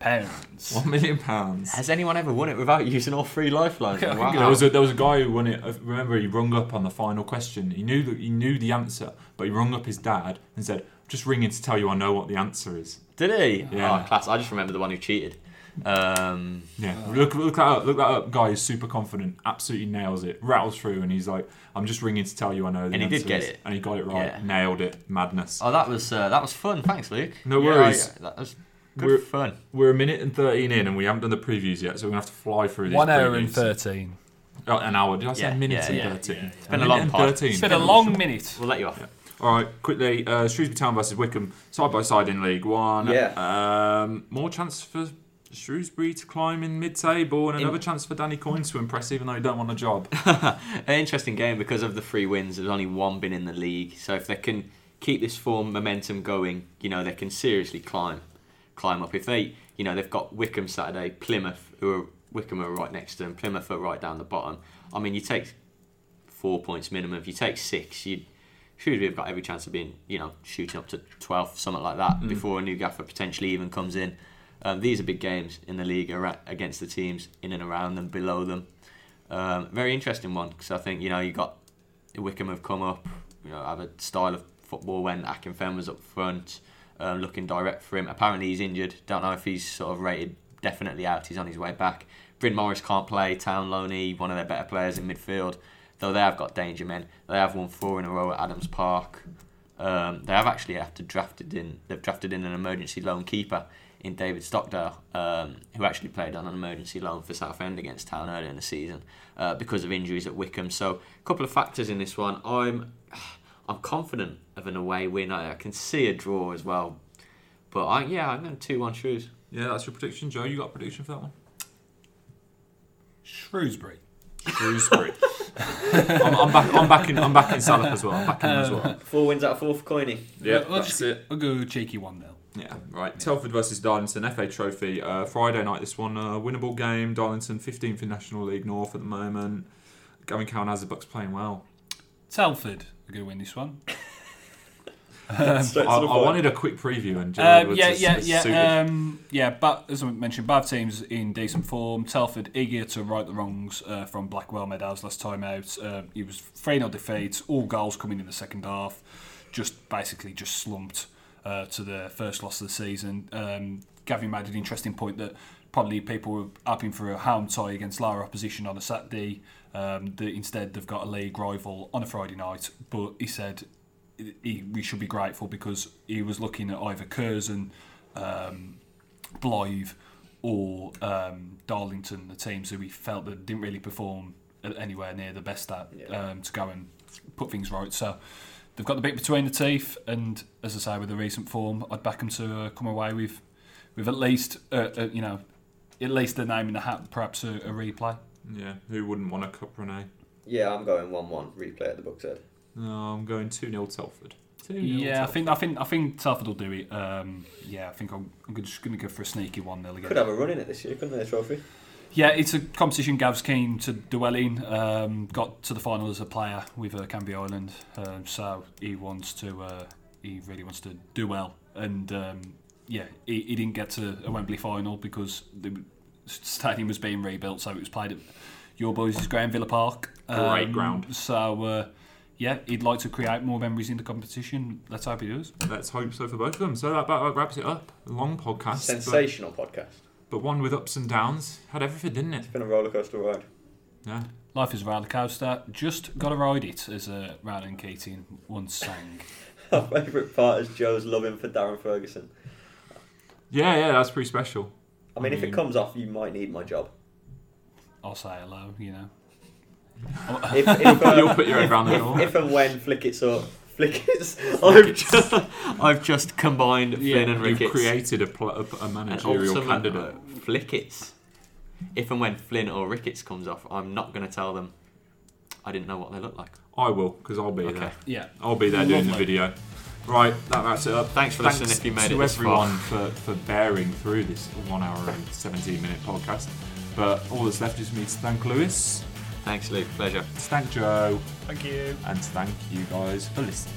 pounds. One million pounds. Has anyone ever won it without using all three lifelines? I think Wow. There was a there was a guy who won it. I Remember, he rung up on the final question. He knew that he knew the answer, but he rung up his dad and said, "Just ringing to tell you I know what the answer is." Did he? Yeah. Oh, class. I just remember the one who cheated. Um, Yeah, look look that up. Look that up. Guy is super confident. Absolutely nails it. Rattles through, and he's like, "I'm just ringing to tell you I know the And he answer." did get it. and he got it right. Yeah. Nailed it. Madness. oh, that was uh, that was fun. Thanks, Luke. No Yeah, worries. I- that was good We're- fun. We're a minute and thirteen in, and we haven't done the previews yet, so we're gonna have to fly through these. One hour and thirteen. Oh, an hour. Did I say Yeah, a minute yeah, and thirteen? yeah. It's been a long pod. Thirteen. It's been a long minute. We'll let you off. All right, quickly. Uh, Shrewsbury Town versus Wycombe, side by side in League One. Yeah. Um, more chance for Shrewsbury to climb in mid-table, and In- another chance for Danny Coyne to impress, even though he don't want a job. <laughs> An interesting game because of the three wins. There's only one been in the league, so if they can keep this form momentum going, you know they can seriously climb, climb up. If they, you know, they've got Wycombe Saturday, Plymouth, who are Wycombe are right next to them, Plymouth are right down the bottom. I mean, you take four points minimum. If you take six, you Shrewsbury have got every chance of being, you know, shooting up to 12th, something like that, before a new gaffer potentially even comes in. Um, these are big games in the league against the teams in and around them, below them. Um, very interesting one because I think you know you've got Wycombe have come up, you know, have a style of football when Akinfenwa was up front, um, looking direct for him. Apparently he's injured. Don't know if he's sort of rated definitely out. He's on his way back. Bryn Morris can't play. Town Loney, one of their better players in midfield, though they have got danger men. They have won four in a row at Adams Park. Um, they have actually to drafted in. They've drafted in an emergency loan keeper in David Stockdale, um, who actually played on an emergency loan for Southend against Town earlier in the season uh, because of injuries at Wycombe. So a couple of factors in this one. I'm I'm confident of an away win. I, I can see a draw as well, but I, yeah, I'm going two one Shrews. Yeah, that's your prediction, Joe. You got a prediction for that one? Shrewsbury. Shrewsbury. <laughs> I'm, I'm back. I'm back in. I'm back in Salop as well. I'm back in as well. Four wins out of four for Coiney. Yeah, Well, that's it. I'll go cheeky one 0 Yeah, right. Telford versus Darlington FA Trophy. Uh, Friday night. This one, uh, winnable game. Darlington 15th in National League North at the moment. Gavin Cowan has the Bucks playing well. Telford are going to win this one. <laughs> To I, I wanted a quick preview and Um, yeah, yeah, yeah, um, yeah. But as I mentioned, both teams in decent form. Telford eager to right the wrongs uh, from Blackwell Meadows last time out. Um, he was three 0 defeat. All goals coming in the second half. Just basically just slumped uh, to the first loss of the season. Um, Gavin made an interesting point that probably people were hoping for a home tie against lower opposition on a Saturday. Um, that instead they've got a league rival on a Friday night. But he said he, we should be grateful because he was looking at either Curzon, um, Blyth, or um, Darlington, the teams who he felt that didn't really perform anywhere near the best at Yeah. um, to go and put things right. So they've got the bit between the teeth, and as I say, with the recent form, I'd back them to uh, come away with with at least uh, uh, you know at least the name in the hat, perhaps a, a replay. yeah, who wouldn't want a cup Renee? Yeah, I'm going one-one. Replay at the Bucks Head. No, I'm going two 0 Telford. Two 0 Yeah, I think I think I think Telford will do it. Um, yeah, I think I'm, I'm just going to go for a sneaky one 0 again. Could have a run in it this year, couldn't they, trophy? Yeah, it's a competition Gav's keen to dwell in. Um, got to the final as a player with uh, Canvey Island, um, so he wants to. Uh, he really wants to do well, and um, yeah, he, he didn't get to a Wembley final because the stadium was being rebuilt, so it was played at your boys' ground, Villa Park. Great ground. So uh, yeah, he'd like to create more memories in the competition. Let's hope he does. Let's hope so for both of them. So that about wraps it up. A long podcast, but, Sensational podcast. but one with ups and downs. Had everything, didn't it? It's been a rollercoaster ride. Yeah. Life is a roller coaster. Just gotta ride it, as uh, Ronan Keating once sang. <laughs> Our favourite part is Joe's loving for Darren Ferguson. Yeah, yeah, that's pretty special. I mean, I if it comes off, you might need my job. I'll say hello, you know. <laughs> If, if, <laughs> uh, You'll put your head round the door. if and when Flick It's up, Flick <laughs> I've just, I've just combined Flynn and Ricketts. You've created a, pl- a, a managerial ultimate, candidate. Flickets. If and when Flynn or Ricketts comes off, I'm not going to tell them I didn't know what they look like. I will, because I'll be Okay. there. Yeah. I'll be there doing the video. Right, that wraps it up. Thanks for listening if you made to it this far. everyone for, for bearing through this one hour and 17 minute podcast. But all that's left is me to thank Lewis, Thanks, Luke. Pleasure. to thank Joe, Thank you. and to thank you guys for listening.